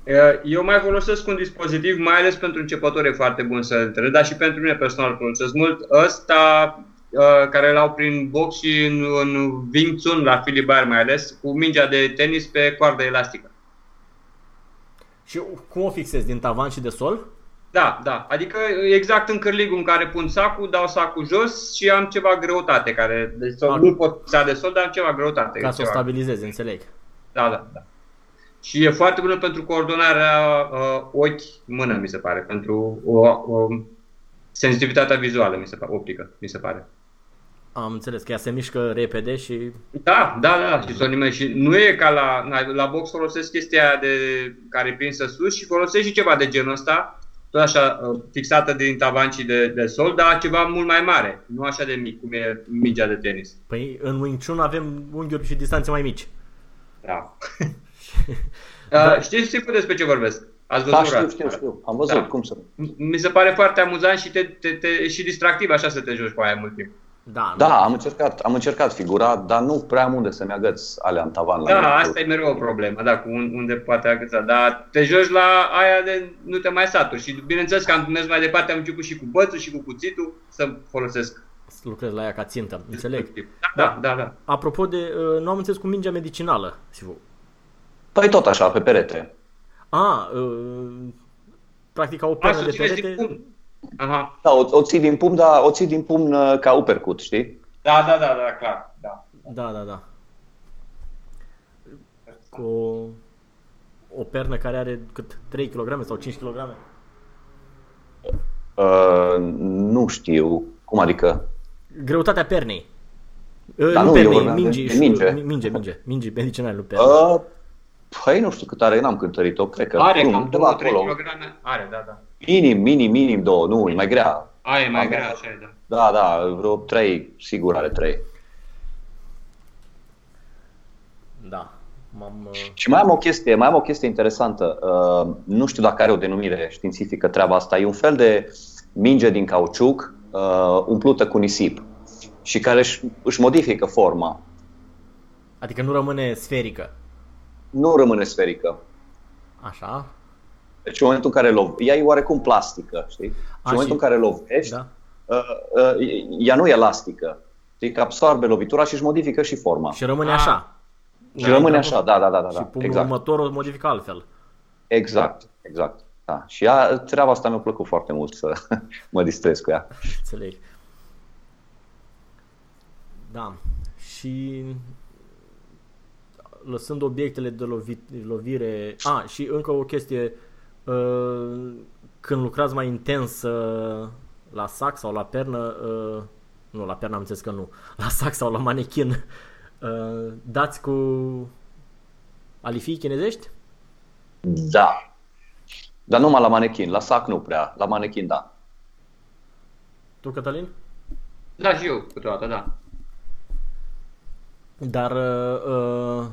Uh, Eu mai folosesc un dispozitiv, mai ales pentru începători e foarte bun să întreb, dar și pentru mine personal folosesc mult. Ăsta uh, care l-au prin box și în, în Wing Chun, la Philip Bayer mai ales, cu mingea de tenis pe coardă elastică. Și cum o fixezi? Din tavan și de sol? Da, da. Adică exact în cârligul în care pun sacul, dau sacul jos și am ceva greutate care deci Ah. nu pot fixa de sol, dar am ceva greutate. Ca să o ceva. stabilizezi, înțeleg. Da, da, da. Și e foarte bună pentru coordonarea uh, ochi-mână, mi se pare, pentru o, o sensitivitatea vizuală, mi se pare, optică, mi se pare. Am înțeles că ea se mișcă repede și... Da, da, da, și să o nimești. Și nu e ca la, na, la box folosesc chestia aia de, care e prinsă sus și folosesc și ceva de genul ăsta, tot așa uh, fixată din tavan și de, de sol, dar ceva mult mai mare, nu așa de mic cum e mingea de tenis. Păi în Wing Chun avem unghiuri și distanțe mai mici. Da. uh, știți sigur despre ce vorbesc? Ați văzut Da, știu, Rad? știu, știu. Am văzut Da. cum să... Mi se pare foarte amuzant și, te, te, te, și distractiv așa să te joci cu aia mult timp. Da, Da, am încercat, am încercat figura, dar nu prea am unde să-mi agăț alea în tavan. la Da, mine. asta e mereu o problemă, da, cu un- unde poate agăța. Dar te joci la aia de nu te mai saturi. Și bineînțeles că am mers mai departe, am început și cu bățul și cu cuțitul să folosesc. Să lucrez la ea ca țintă, înțeleg. Da, da, da. Apropo de... Uh, nu am înțeles cu mingea medicinală, Sivu. Păi tot așa, pe perete. A, uh, practic ca o pernă Asta de țineți din perete... pumn. Aha. Da, o, o ții din pumn, dar o ții din pumn uh, ca uppercut, știi? Da, da, da, da, clar. Da. Da, da, da. Cu o, o pernă care are cât 3 kg sau 5 kg? Uh, nu știu. Cum adică? Greutatea pernei. Uh, Da, nu, nu, pernei, eu vorbeam de- mingi, de minge. minge, minge, minge, mingi medicinale, nu perne. Uh, păi nu știu cât are, n-am cântărit-o, cred că Are nu, cam undeva 2-3 acolo. kg. Are, da, da. Minim, minim, minim două, nu, e mai grea. Aia e mai Am- grea, așa e, da. Da, da, vreo trei, sigur are trei. Da. M-am, uh, Și mai am o chestie, mai am o chestie interesantă. Uh, nu știu dacă are o denumire științifică treaba asta. E un fel de minge din cauciuc uh, umplută cu nisip și care își, își modifică forma. adică nu rămâne sferică. Nu rămâne sferică. Așa? Deci în momentul în care lov... ea e oarecum plastică, știi? Și A, în momentul și- în care lovești, Da. uh, uh, ea nu e elastică. Știi că absorbe lovitura și își modifică și forma. Și rămâne Ah. așa. Și rămâne așa, da, da, da, da. Și da. pumnul Exact. următor o modifică altfel. Exact, exact. Da. Și ea, treaba asta mi-a plăcut foarte mult să mă distrez cu ea. Înțeleg. Da. Și lăsând obiectele de lovi- lovire... A, și încă o chestie. uh, Când lucrați mai intens uh, la sac sau la pernă, uh, nu, la pernă am înțeles că nu, la sac sau la manechin, uh, dați cu alifii chinezești? Da. Dar numai la manechin, la sac nu prea, la manechin da. Tu, Cătălin? Da, și eu câteodată, da. Dar uh, uh,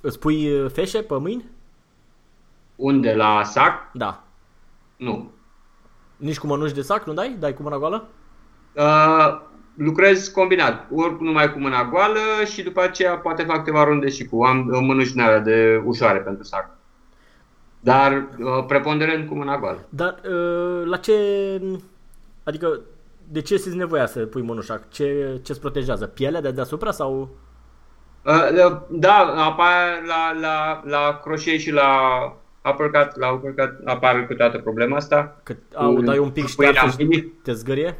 îți pui feșe pe mâini? Unde? La sac? Da. Nu. Nici cu mănuși de sac nu dai? Dai cu mâna goală? Uh, lucrez combinat, ori numai cu mâna goală și după aceea poate fac câteva runde și cu am uh, mânuși din alea de ușoare pentru sac. Dar uh, preponderent cu mâna goală. Dar uh, la ce... Adică de ce simți nevoia să pui mănușa? Ce ce îți protejează? Pielea de deasupra sau... Uh, da, apare la, la, la crochet și la uppercut, la uppercut apare câteodată problema asta. Că au, dai un pic și te, Pâinea arse și mâinii. te zgârie?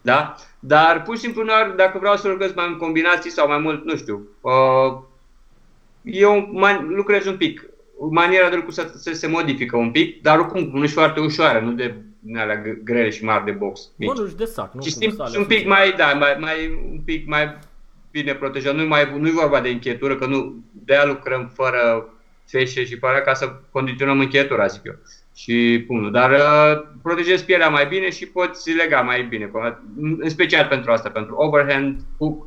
Da? Dar pur și simplu, uneori, dacă vreau să lucrez mai în combinații sau mai mult, nu știu, uh, eu man- lucrez un pic. Maniera de lucru să, să se modifică un pic, dar oricum nu și foarte ușoară, nu de din alea g- grele și mari de box. mici. Mănuși de sac, nu Și cum simt sale un pic sunt. mai, da, mai, mai, un pic mai bine protejat. Nu-i, mai, nu-i vorba de încheietură, că nu, de-aia lucrăm fără feșe și pare ca să condiționăm încheietura, zic eu. Și punctul. Dar uh, protejezi pielea mai bine și poți lega mai bine. În în special pentru asta, pentru overhand, hook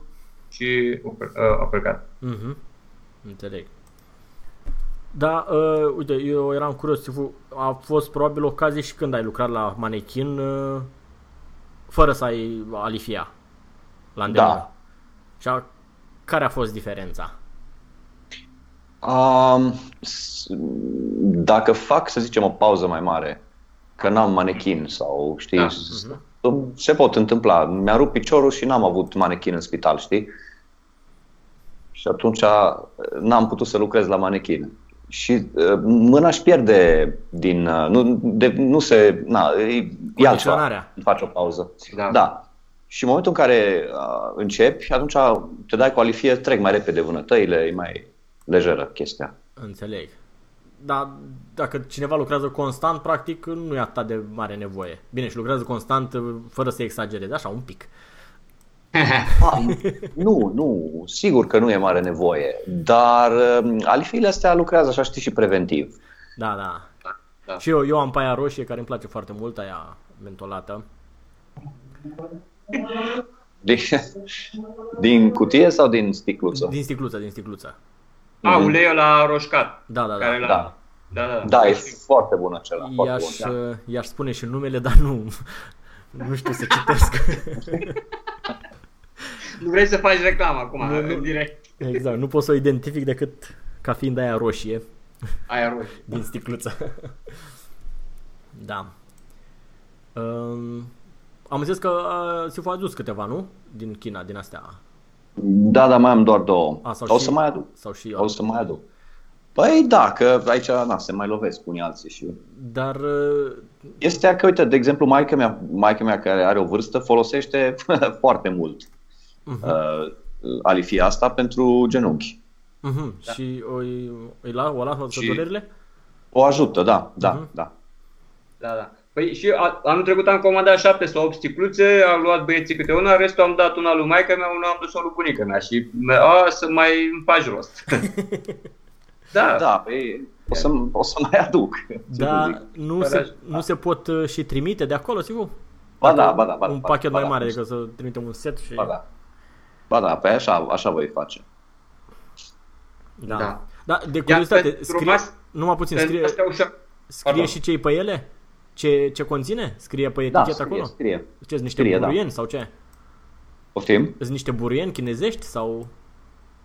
și upper, uh, uppercut. Mhm. Înțeleg. Da, uh, uite, eu eram curios, Sifu, a fost probabil ocazie și când ai lucrat la manechin uh, fără să ai alifia la îndemână. Da. Și a, care a fost diferența? Um, s- dacă fac, să zicem, o pauză mai mare, că n-am manechin sau, știi, Da. s- se pot întâmpla. Mi-a rupt piciorul și n-am avut manechin în spital, știi? Și atunci n-am putut să lucrez la manechin. Și uh, mâna își pierde din... uh, Nu, de, nu se... Na, e, e altceva. Condiționarea. Faci o pauză. Da. Da. Și în momentul în care uh, începi, atunci te dai cu alifie, trec mai repede vânătăile, e mai lejeră chestia. Înțeleg. Dar dacă cineva lucrează constant, practic nu e atât de mare nevoie. Bine, și lucrează constant uh, fără să exagereze, așa, un pic. Ah, nu, nu, sigur că nu e mare nevoie, dar uh, alifiile astea lucrează, așa știi, și preventiv. Da, da. Da. Și eu, eu am paia roșie care îmi place foarte mult, aia mentolată. Din, din cutie sau din sticluță? Din sticluță, din sticluță. A, uleiul la roșcat. Da, da, da. Care la... Da. Da, da, Da, e foarte bun acela, foarte I-aș, bun. uh, i-aș spune și numele, dar nu, nu știu să citesc. Nu vrei să faci reclamă acum, Nu, nu. în direct. exact, nu pot să o identific decât ca fiind aia roșie Aia roșie. din sticluță. da. Um, am zis că uh, Sifu a adus câteva, nu? Din China, din astea. Da, dar mai am doar două. A, sau o și- să mai aduc. Sau și eu. O să mai aduc. Păi da, că aici na, se mai lovesc unii alții și... Dar uh, Este că, uite, de exemplu, maica mea, maica mea care are o vârstă folosește foarte mult uh-huh. uh, alifia asta pentru genunchi. Uh-huh. Da. Și o, îi la, o lasă Și- durerile? O ajută, da, da, Mhm. da. Da, da. Păi și a, anul trecut am comandat 7 sau 8 sticluțe, am luat băieții câte una, restul am dat una lui maica mea, una am dus-o lui bunica mea și a, să mai îmi faci rost. da, Da, păi, o să, o să mai aduc. ce să Da, zic. nu Fără se, așa. nu se pot uh, și trimite de acolo, sigur? Ba Dacă da, ba da, ba da, Un ba da, pachet ba mai da. mare decât să trimitem un set și... Ba da. Ba da, pe așa, așa voi face. Da. Da. Da, de Iar curiozitate, pentru scrie, mas- numai puțin, Pentru scrie, astea ușor. scrie Pardon. și ce pe ele? Ce, ce conține? Scrie pe Da, etichetă scrie, acolo? scrie. Ce, sunt niște Scrie, da. buruieni sau ce? Poftim? Sunt niște buruieni chinezești sau...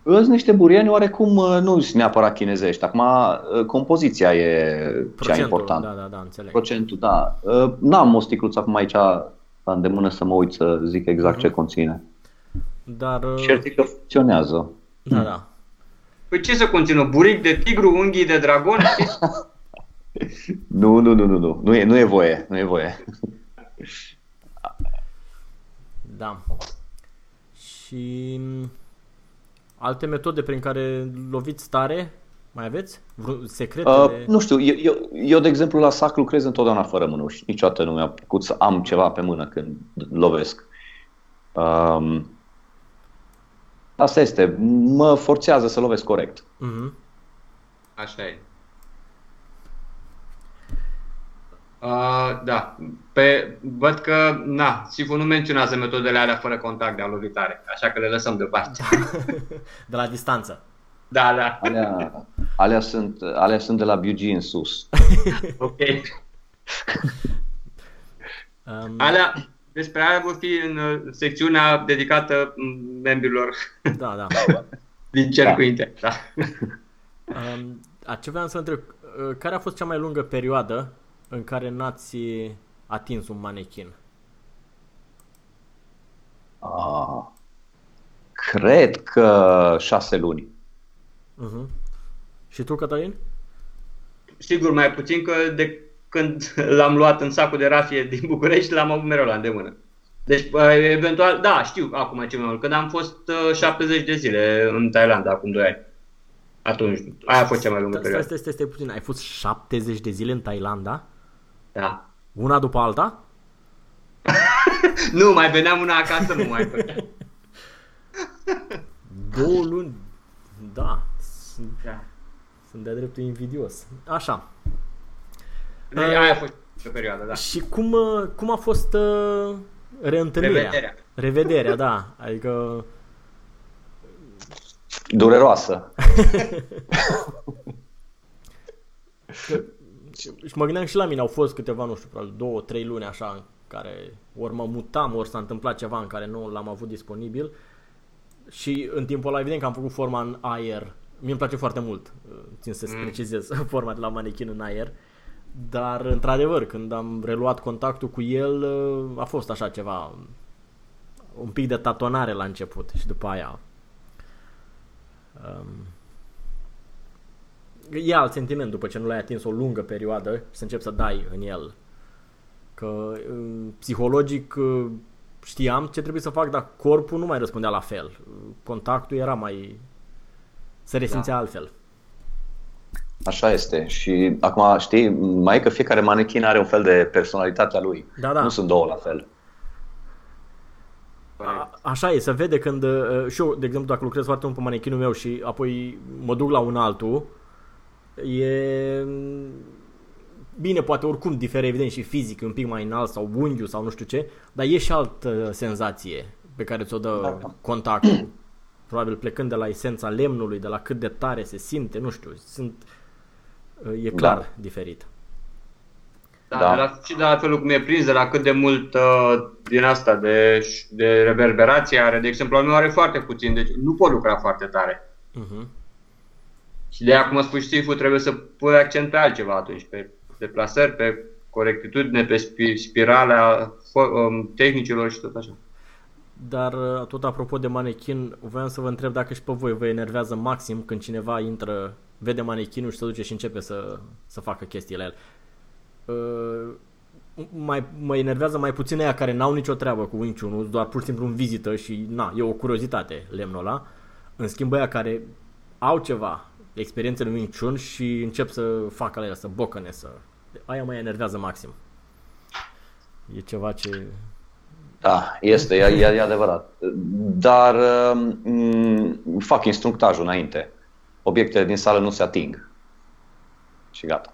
Sunt niște burieni oarecum uh, nu sunt neapărat chinezești. Acum, uh, compoziția e cea Procentul? importantă. Da, da, da, înțeleg. Procentul, da. Uh, N-am o sticluță acum aici la îndemână să mă uit să zic exact ce conține. Dar, uh, Cert e că funcționează. da, da. Păi ce să conțină? Buric de tigru, unghii de dragon? Nu, nu, nu, nu, nu. Nu e, nu e voie. Nu e voie. Da. Și m, alte metode prin care loviți tare? Mai aveți? Vreun secrete? Uh, nu știu, eu, eu, eu, de exemplu, la sac lucrez întotdeauna fără mânuși. Niciodată nu mi-a plăcut să am ceva pe mână când lovesc. Um, asta este. Mă forțează să lovesc corect. Mhm. Așa e. Uh, da, pe, văd că, na, Sifu nu menționează metodele alea fără contact de alovitare, așa că le lăsăm deoparte. De la distanță. Da, da, Alea, alea, sunt, alea sunt de la BG în sus. ok. Um, Alea, despre alea vor fi în uh, secțiunea dedicată mm, membrilor da, da. din cercul intern. Da. Um, a, ce vreau să întreb, uh, care a fost cea mai lungă perioadă în care n-ați atins un manechin? Ah, cred că șase luni. Uh-huh. Și tu, Cătălin? Sigur, mai puțin că de când l-am luat în sacul de rafie din București, l-am avut mereu la îndemână. Deci, uh, eventual, da, știu acum ce mai mult, când am fost uh, 70 de zile în Thailanda, acum 2 ani. Atunci, aia a fost cea mai lungă Stai, perioadă. stai, stai, stai puțin. Ai fost 70 de zile în Thailanda? Da. Una după alta? Nu, mai veneam una acasă, nu mai făceam. Două luni? Da. Sunt, Da. sunt de-a dreptul invidios. Așa. Aia a fost o perioadă, da. Și cum, uh, cum a fost uh, reîntâlnirea? Revederea. Revederea, da. Adică Dureroasă. Și mă gândeam și la mine, au fost câteva, nu știu, probabil două, trei luni așa, în care ori mă mutam, ori s-a întâmplat ceva în care nu l-am avut disponibil. Și în timpul ăla, evident că am făcut forma în aer. Mie îmi place foarte mult, țin să mm. precizez, forma de la manechin în aer. Dar, într-adevăr, când am reluat contactul cu el, a fost așa ceva, un pic de tatonare la început și după aia... Um, e alt sentiment după ce nu l-ai atins o lungă perioadă și să începi să dai în el. Că uh, psihologic uh, știam ce trebuie să fac, dar corpul nu mai răspundea la fel. Contactul era mai... se resimțea da. altfel. Așa este. Și acum știi, mai e că fiecare manechin are un fel de personalitate a lui. Da, da. Nu sunt două la fel. A, așa e, se vede când uh, și eu, de exemplu, dacă lucrez foarte mult pe manechinul meu și apoi mă duc la un altul, e bine, poate oricum diferă evident și fizic, un pic mai înalt sau unghiul sau nu știu ce, dar e și altă senzație pe care ți-o dă Da. contactul. Probabil plecând de la esența lemnului, de la cât de tare se simte, nu știu, sunt e clar Da. diferit. Da, Da. De la, și de la felul cum e prins, de la cât de mult uh, din asta de, de reverberație are. De exemplu, al meu are foarte puțin, deci nu pot lucra foarte tare. Uh-huh. Și de aia, cum a spus și Sifu, trebuie să pui accent pe altceva atunci, pe deplasări, pe corectitudine, pe spi- spirala fo- um, tehnicilor și tot așa. Dar uh, tot apropo de manechin, voiam să vă întreb dacă și pe voi vă enervează maxim când cineva intră, vede manechinul și se duce și începe să, să facă chestii la el. Uh, mai, mă enervează mai puțin aia care n-au nicio treabă cu Wing Chun, doar pur și simplu în vizită și na, e o curiozitate lemnul ăla. În schimb aia care au ceva experiențe în Wing Chun și încep să facă la ele, să bocăne, să... Aia mă enervează maxim. E ceva ce... Da, este, e, e, e adevărat. Dar um, fac instructajul înainte. Obiectele din sală nu se ating. Și gata.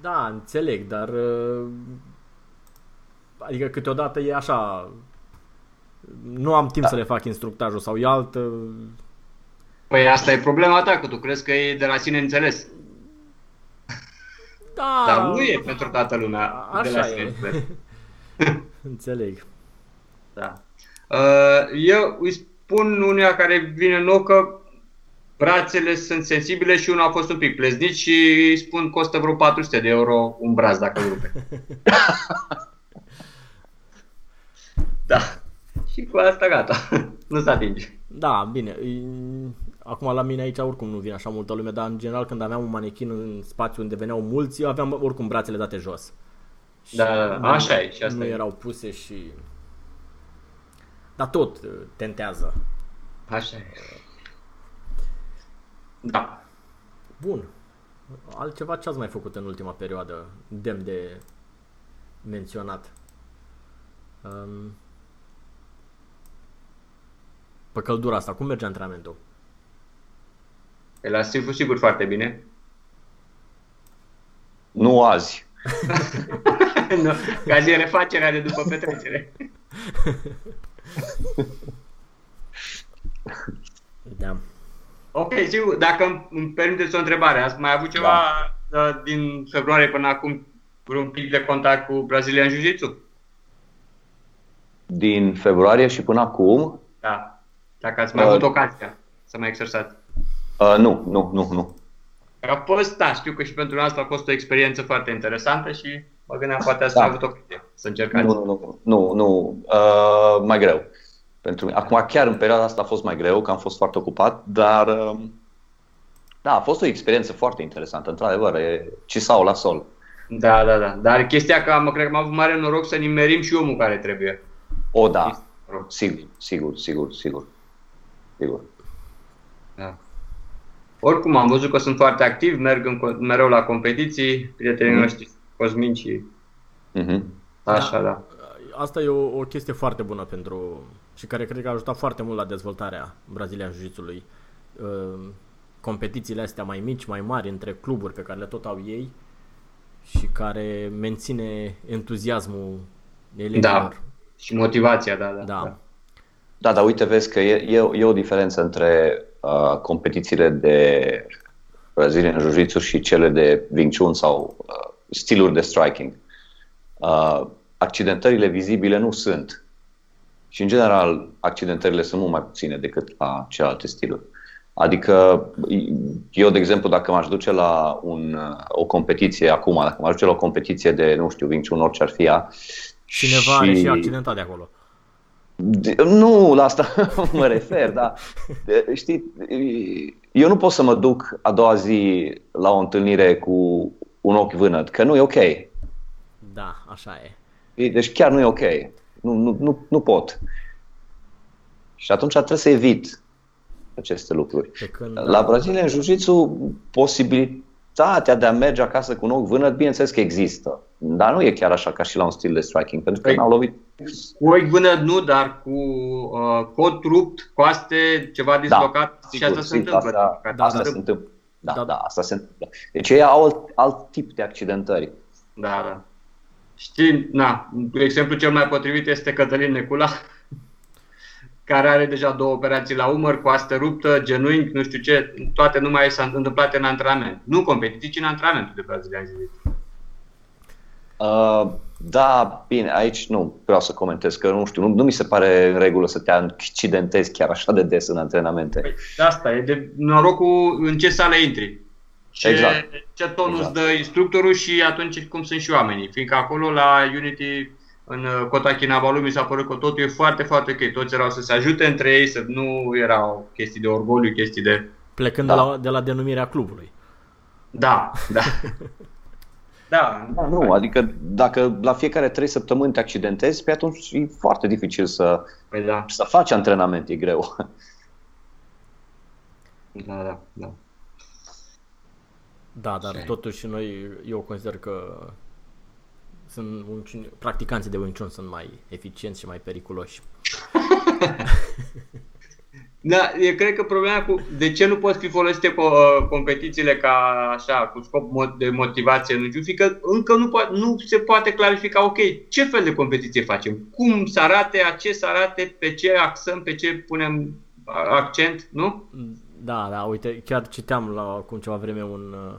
Da, înțeleg, dar uh, adică câteodată e așa nu am timp să le fac instructajul sau e altă Păi asta e problema ta, că tu crezi că e de la sine înțeles. Da, Dar nu e pentru toată lumea A- de la așa sine e. înțeles. Înțeleg. Da. Uh, Eu îi spun unuia care vine nou că brațele sunt sensibile și unul a fost un pic pleznit și îi spun costă vreo 400 de euro un braț dacă îl rupe. da. Și cu asta gata. nu se atinge. Da, bine. E- Acum la mine aici oricum nu vine așa multă lume, dar în general când aveam un manechin în spațiu unde veneau mulți, eu aveam oricum brațele date jos. Și Da, da, da. nu- Așa e, și asta Nu e. erau puse și... Dar tot uh, tentează. Așa e. Da. Bun. Altceva ce ați mai făcut în ultima perioadă demn de menționat? Um, pe căldura asta, cum merge antrenamentul? Pe la sigur, sigur foarte bine. Nu azi. nu, ca zi refacerea de după petrecere. Da. Ok, sigur, dacă îmi- îmi permiteți o întrebare, ați mai avut ceva da. din februarie până acum vreun pic de contact cu Brazilian Jiu-Jitsu? Din februarie și până acum, Da. Dacă ați mai Da. avut ocazia să mai exersați. Uh, nu, nu, nu, nu. A fost, da, știu că și pentru noastră a fost o experiență foarte interesantă și mă gândeam poate ați Da. mai avut ocazie să încercați. Nu, nu, nu, nu, nu. Uh, mai greu. Pentru mine. Acum, chiar în perioada asta a fost mai greu, că am fost foarte ocupat, dar uh, da, a fost o experiență foarte interesantă, într-adevăr, e cisau la sol. Da, da, da. Dar chestia că am, cred că am avut mare noroc să nimerim și omul care trebuie. O, da, sigur, sigur, sigur, sigur. Sigur. Da. Oricum, am văzut că sunt foarte activi, merg în, co- mereu la competiții, prietenii Mhm. noștri, Cosmin și Mhm. așa, da. Asta e o, o chestie foarte bună pentru și care cred că a ajutat foarte mult la dezvoltarea Brazilian Jiu-Jitsu-ului. Uh, Competițiile astea mai mici, mai mari, între cluburi pe care le tot au ei și care menține entuziasmul elevilor. Și motivația, da, da. Da. Da, dar uite, vezi că e, e, e o diferență între uh, competițiile de Brazilian Jiu-Jitsu și cele de Wing Chun sau uh, stiluri de striking. Uh, accidentările vizibile nu sunt. Și, în general, accidentările sunt mult mai puține decât la celelalte stiluri. Adică, eu, de exemplu, dacă m-aș duce la un, uh, o competiție acum, dacă m-aș duce la o competiție de, nu știu, Wing Chun, orice ar fi ea, Cineva și... are și accidentat de acolo. De- Nu, la asta mă refer, dar de- știi, eu nu pot să mă duc a doua zi la o întâlnire cu un ochi vânăt, că nu e ok. Da, așa e. Deci chiar nu e ok. Nu, nu, nu, nu pot. Și atunci trebuie să evit aceste lucruri. Pe când, La Brazilian Jiu-Jitsu, posibilitatea de a merge acasă cu un ochi vânăt, bineînțeles că există. Dar nu e chiar așa ca și la un stil de striking, pentru că Păi- n-au lovit Cu ochi vânăt nu, dar cu uh, cot rupt, coaste, ceva dislocat și asta se sigur, întâmplă. Asta, Da, asta da. se întâmplă. Da, Da. da, asta se întâmplă. Deci ei au alt, alt tip de accidentări. Da, da. Știi, na, exemplu cel mai potrivit este Cătălin Necula, care are deja două operații la umăr, coastă ruptă, genunchi, nu știu ce, toate numai s-au întâmplat în antrenament. Nu competiții, ci în antrenamentul de Brazilian Jiu-Jitsu. Uh, da, bine, aici nu vreau să comentez, că nu știu, nu, nu mi se pare în regulă să te accidentezi chiar așa de des în antrenamente. Păi, de asta e de norocul în ce sală intri. Ce, Exact. ce ton Exact. îți dă instructorul și atunci cum sunt și oamenii. Fiindcă acolo la Unity, în uh, Kota Kinabalu, mi s-a părut că totul e foarte, foarte ok. Toți erau să se ajute între ei, să nu erau chestii de orgoliu, chestii de... plecând Da. de, la, de la denumirea clubului. Da, da. da, Da, nu, adică dacă la fiecare trei săptămâni te accidentezi, pe atunci e foarte dificil să, păi da, să faci antrenament, e greu. da, da, da. Da, dar Așa e. totuși noi, eu consider că sunt Wing Chun- practicanții de Wing Chun sunt mai eficienți și mai periculoși. Da, eu cred că problema cu de ce nu pot fi folosite co- uh, competițiile ca așa, cu scop mo- de motivație, nu știu, fiindcă încă nu, po- nu se poate clarifica, ok, ce fel de competiție facem, cum să arate, a ce să arate, pe ce axăm, pe ce punem a- accent, nu? Da, da, uite, chiar citeam la acum ceva vreme un, uh,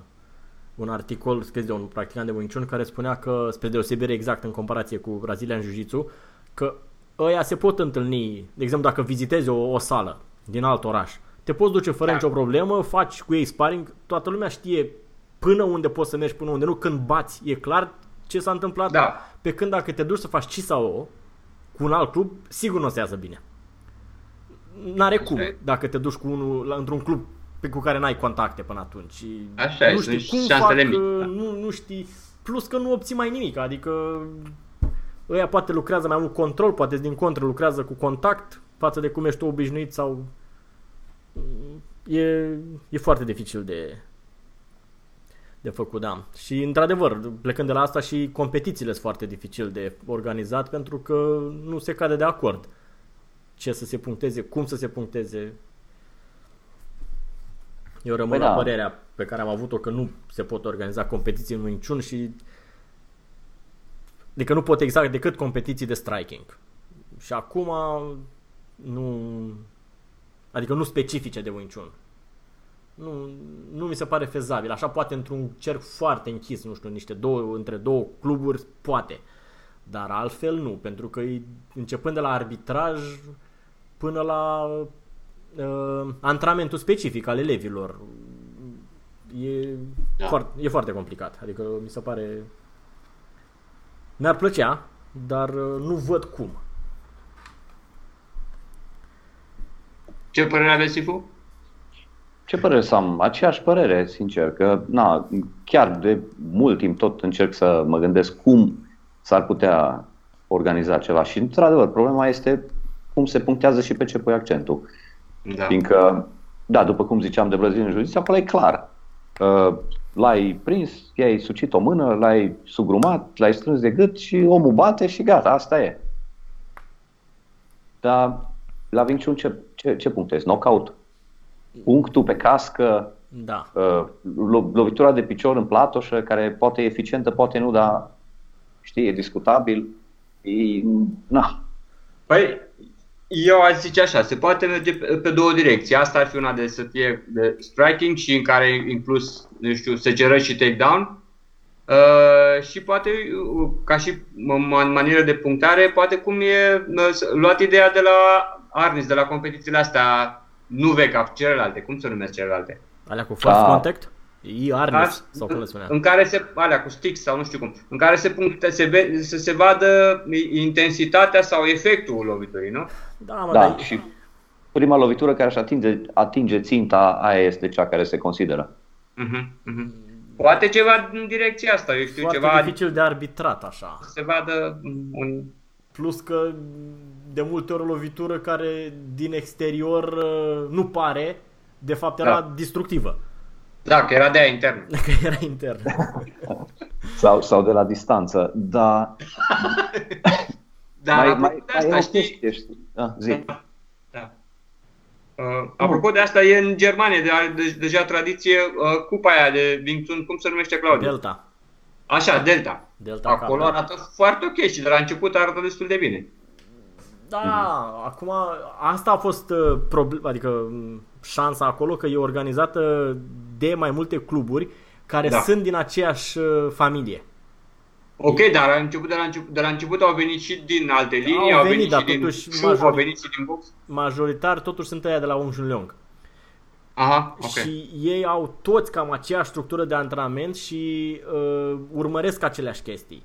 un articol scris de un practicant de Wing Chun care spunea că, spre deosebire exact în comparație cu Brazilian Jiu-Jitsu, că ăia se pot întâlni, de exemplu dacă vizitezi o, o sală din alt oraș, te poți duce fără Da. nicio problemă, faci cu ei sparring, toată lumea știe până unde poți să mergi, până unde nu, când bați, e clar ce s-a întâmplat, Da. pe când dacă te duci să faci ci sau o cu un alt club, sigur nu o să iasă bine. N-are cum e. dacă te duci cu unul la, într-un club pe cu care n-ai contacte până atunci. Și Așa e, nu sunt știi cum șansele fac, mici, uh, da. nu, nu știi, plus că nu obții mai nimic, adică ăia poate lucrează mai mult control, poate din contră lucrează cu contact față de cum ești tu obișnuit sau e, e foarte dificil de de făcut, da. Și într-adevăr, plecând de la asta și competițiile sunt foarte dificil de organizat pentru că nu se cade de acord ce să se puncteze, cum să se puncteze. Eu rămân Păi la da. părerea pe care am avut-o că nu se pot organiza competiții în Wing Chun și Adică nu pot exact decât competiții de striking. Și acum nu adică nu specifice de Wing Chun. Nu, nu mi se pare fezabil. Așa poate într-un cerc foarte închis, nu știu, niște două, între două cluburi, poate. Dar altfel nu, pentru că e, începând de la arbitraj până la uh, antrenamentul specific al elevilor, e, da. Da. foarte, e foarte complicat. Adică mi se pare... Mi-ar plăcea, dar uh, nu văd cum. Ce părere aveți, Sifu? Ce părere să am? Aceeași părere, sincer, că na, chiar de mult timp tot încerc să mă gândesc cum s-ar putea organiza ceva și, într-adevăr, problema este cum se punctează și pe ce pui accentul. Da. Fiindcă, da, după cum ziceam de Brazilian Jiu-Jitsu, acolo e clar. Uh, L-ai prins, i-ai sucit o mână, l-ai sugrumat, l-ai strâns de gât și omul bate și gata, asta e. Dar la Wing Chun ce, ce, ce punctezi? Knockout? Punctul pe cască, Da. uh, lo- lovitura de picior în platoșă, care poate e eficientă, poate nu, dar știi, e discutabil. E, na, Păi, eu aș zice așa, se poate merge pe, pe două direcții. Asta ar fi una de să fie de striking și în care e inclus, nu știu, săgerări și takedown. Uh, și poate, uh, ca și man- manieră de punctare, poate cum e uh, s- luat ideea de la Arnis, de la competițiile astea nu vechi, celelalte, cum se numesc celelalte? Alea cu first Da. contact? E Arnis, Ar- sau cum le spunea. În care se, alea cu sticks sau nu știu cum, în care se, puncte, se, ve, să se vadă intensitatea sau efectul loviturii, nu? Da, mă, da, dar și prima lovitură care își atinge, atinge ținta, aia este cea care se consideră. Mhm, mhm. Poate ceva în direcția asta, eu știu, foarte ceva dificil de arbitrat așa. să se vadă un... Plus că de multe ori o lovitură care din exterior uh, nu pare, de fapt era Da. destructivă. Da, că era de aia intern. Că era intern. Sau, sau de la distanță. Da, Dar mai, apropo mai, de mai e asta, o știi, chestie, știi? Da, zi. Da. Uh, apropo de asta, e în Germania de, de, deja tradiție uh, cupa aia de Wing Chun, cum se numește, Claudiu? Delta. Așa, Delta. Delta Acolo Cup, da. arată foarte ok și de la început arată destul de bine. Da, acum asta a fost uh, problem, adică m, șansa acolo că e organizată de mai multe cluburi care Da. sunt din aceeași uh, familie. Ok, dar la început, de, la început, de la început au venit și din alte linii, Au au venit, venit, dar și din totuși Shu, major- au venit și din box. Majoritar totuși sunt aia de la Wing Chun Leong. Aha, ok. Și ei au toți cam aceeași structură de antrenament și uh, urmăresc aceleași chestii.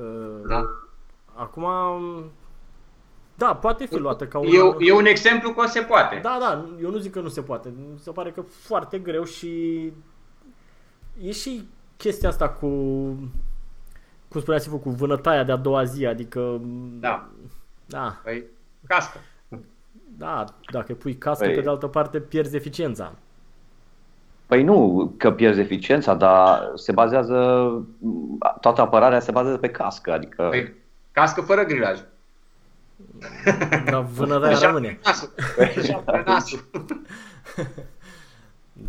Uh, Da. Acum, da, poate fi luată ca un... E, e un exemplu că se poate. Da, da, eu nu zic că nu se poate. Mi se pare că foarte greu și e și chestia asta cu cum spunea Sifu, cu vânătaia de a doua zi, adică Da. da, Păi, cască. da, dacă pui cască, Păi- pe de altă parte pierzi eficiența. Păi nu că pierzi eficiența, dar se bazează, toată apărarea se bazează pe cască, adică Păi, cască fără grilaj. Dar vânătaia Așa rămâne. nasul. Așa pe nasul.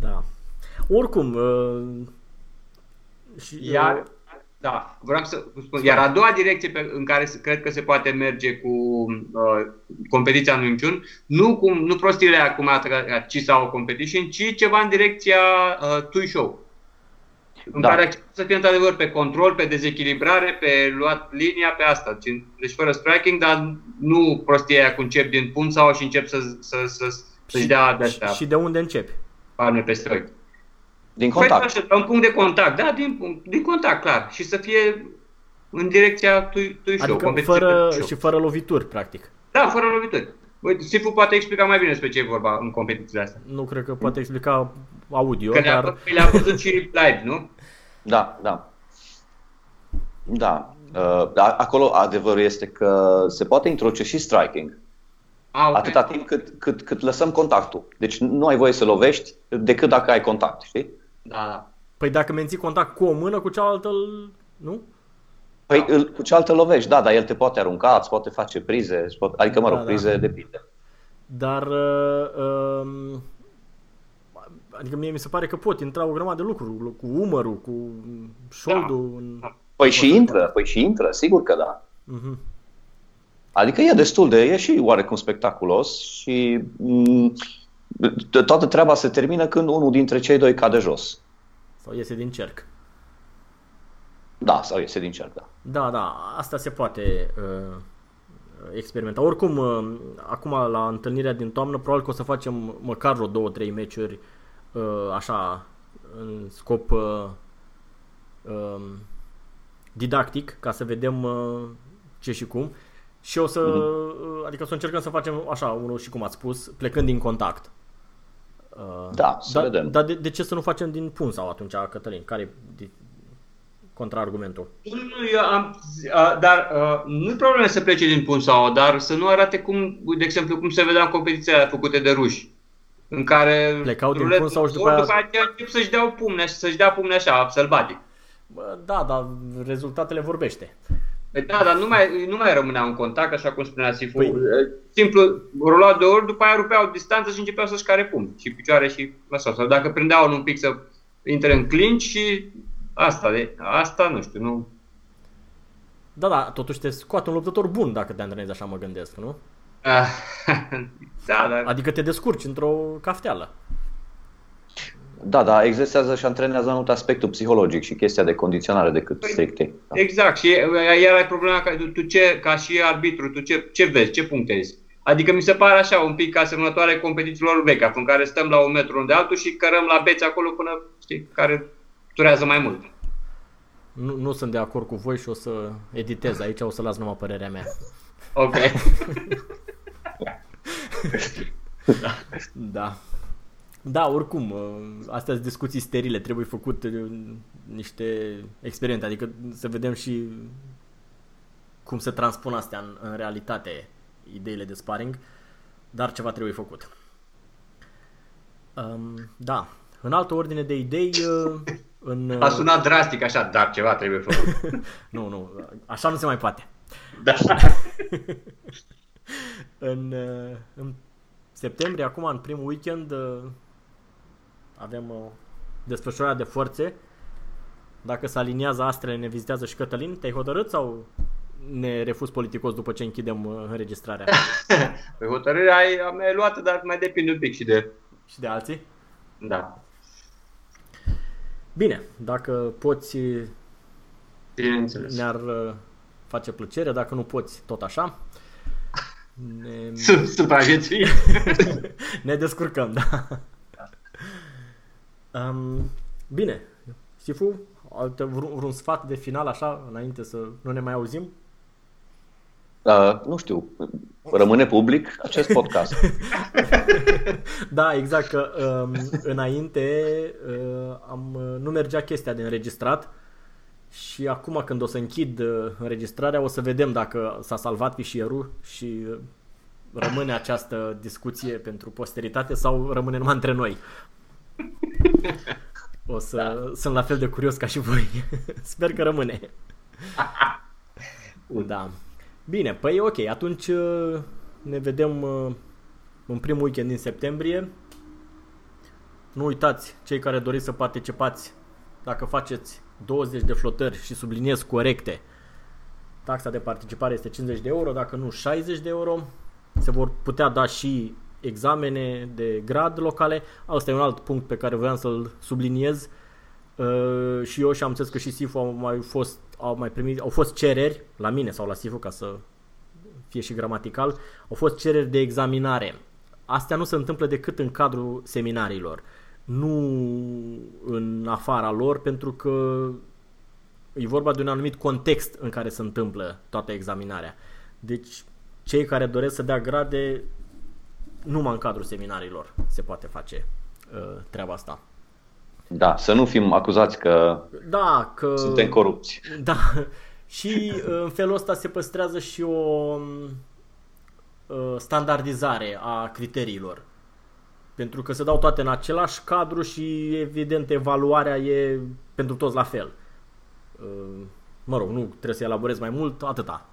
Da. Oricum, uh, și Iar, uh, Da, vreau să spun. Iar a doua direcție pe, în care cred că se poate merge cu uh, competiția în Minciun, nu, cum, nu prostile acum ci sau competition, ci ceva în direcția uh, Tui Show. În da. care să fie într-adevăr pe control, pe dezechilibrare, pe luat linia, pe asta. Deci fără striking, dar nu prostia aia cu încep din pun sau și încep să, să, să, să-și dea de astea. Și de unde începi? Palme peste ochi. Din păi, contact. Păi, așa, un punct de contact, da, din, din contact, clar. Și să fie în direcția tu, tu adică show, fără, show. și fără lovituri, practic. Da, fără lovituri. Sifu poate explica mai bine despre ce e vorba în competițiile astea. Nu cred că poate explica audio, că dar... le-a, le-a văzut și live, nu? Da, da. Da. Uh, acolo adevărul este că se poate introduce și striking. Ah, okay. Atâta timp cât, cât, cât lăsăm contactul. Deci nu ai voie să lovești decât dacă ai contact, știi? Da, da. Păi dacă menții contact cu o mână, cu cealaltă, nu? Păi da. cu cealaltă lovești, da, dar el te poate arunca, îți poate face prize, adică, mă rog, da, prize da. depinde. Dar, uh, uh, adică mie mi se pare că pot intra o grămadă de lucruri, cu umărul, cu șoldul. Da. În... Păi și intră, păi și intră, sigur că da. Uh-huh. Adică e destul de, e și oarecum spectaculos și m- toată treaba se termină când unul dintre cei doi cade jos. Sau iese din cerc. Da, sau iese din cerc, da. Da, da, asta se poate uh, experimenta. Oricum, uh, acum la întâlnirea din toamnă, probabil că o să facem măcar vreo două, trei meciuri uh, așa, în scop uh, uh, didactic, ca să vedem uh, ce și cum. Și o să, mm-hmm. adică să încercăm să facem așa, unul și cum ați spus, plecând din contact. Uh, da, să da, vedem. Dar de, de ce să nu facem din pun sau atunci, Cătălin? Care e contraargumentul? Nu, eu am, uh, dar uh, nu e problemă să plece din pun sau, dar să nu arate cum, de exemplu, cum se vedea în competiția făcute de ruși. În care plecau din pun sau și după aia... După aceea încep să-și dea pumne, să-și dea pumne așa, sălbatic. Bă, da, dar rezultatele vorbește. Păi da, dar nu mai, nu mai rămânea un contact, așa cum spunea Sifu. Păi... Simplu, rulau de ori, după aia rupeau distanță și începeau să-și care pum. Și picioare și așa. Sau dacă prindeau un pic să intre în clinch și asta, de, asta nu știu, nu... Da, da, totuși te scoate un luptător bun dacă te antrenezi așa, mă gândesc, nu? da, dar... Adică te descurci într-o cafteală. Da, da, exersează și antrenează mai mult aspectul psihologic și chestia de condiționare decât păi, stricte. Da. Exact, și iar ai problema că tu ce, ca și arbitru, tu ce, ce vezi, ce punctezi? Adică mi se pare așa un pic asemănătoare competițiilor vechi, în care stăm la un metru de altul și cărăm la beți acolo până, știi, care durează mai mult. Nu, nu sunt de acord cu voi și o să editez aici, o să las numai părerea mea. Ok. da. da. Da, oricum, uh, astea sunt discuții sterile, trebuie făcut uh, niște experiențe, adică să vedem și cum se transpun astea în, în realitate, ideile de sparring, dar ceva trebuie făcut. Um, da, în altă ordine de idei... Uh, în, A sunat drastic așa, dar ceva trebuie făcut. nu, nu, așa nu se mai poate. Da. În, în septembrie, acum, în primul weekend, avem o desfășurare de forțe. Dacă se aliniază astrele, ne vizitează și Cătălin. Te-ai hotărât sau ne refuz politicos după ce închidem uh, înregistrarea? Păi hotărârea ai, am luat, dar mai depinde un pic și de... Și de alții? Da. Bine, dacă poți, Bineînțeles. ne-ar uh, face plăcere, dacă nu poți, tot așa. Ne... Supraviețui. ne descurcăm, da. Um, bine, Sifu, alte, vreun, vreun sfat de final așa, înainte să nu ne mai auzim? Uh, nu știu, rămâne public acest podcast. da, exact, că um, înainte uh, am, nu mergea chestia de înregistrat și acum când o să închid uh, înregistrarea o să vedem dacă s-a salvat fișierul și uh, rămâne această discuție pentru posteritate sau rămâne numai între noi. O să da. sunt la fel de curios ca și voi. Sper că rămâne. da. Bine, păi ok, atunci uh, ne vedem uh, în primul weekend din septembrie. Nu uitați, cei care doriți să participați, dacă faceți 20 de flotări și subliniez corecte, taxa de participare este 50 de euro, dacă nu 60 de euro. Se vor putea da și examene de grad locale. Asta e un alt punct pe care voiam să-l subliniez. Uh, și eu și am înțeles că și SIFU au mai fost au mai primit, au fost cereri la mine sau la SIFU ca să fie și gramatical, au fost cereri de examinare. Astea nu se întâmplă decât în cadrul seminariilor, nu în afara lor, pentru că e vorba de un anumit context în care se întâmplă toată examinarea. Deci, cei care doresc să dea grade, numai în cadrul seminariilor se poate face uh, treaba asta. Da, să nu fim acuzați că, da, că suntem corupți. Da, și uh, în felul ăsta se păstrează și o uh, standardizare a criteriilor. Pentru că se dau toate în același cadru și evident evaluarea e pentru toți la fel. Uh, mă rog, nu trebuie să elaborez mai mult, atâta.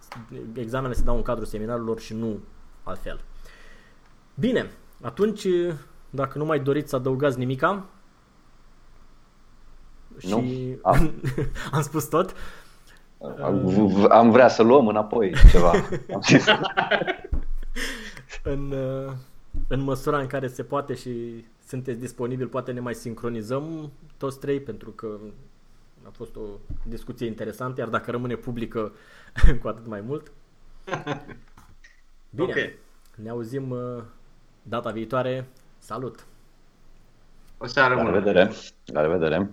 Examenele se dau în cadrul seminarilor și nu altfel. Bine, atunci, dacă nu mai doriți să adăugați nimica, nu? și am. am spus tot. Am vrea să luăm înapoi ceva. în, în măsura în care se poate și sunteți disponibil, poate ne mai sincronizăm toți trei, pentru că a fost o discuție interesantă, iar dacă rămâne publică, cu atât mai mult. Bine, okay. ne auzim uh, data viitoare. Salut! O seară bună! La revedere! La revedere!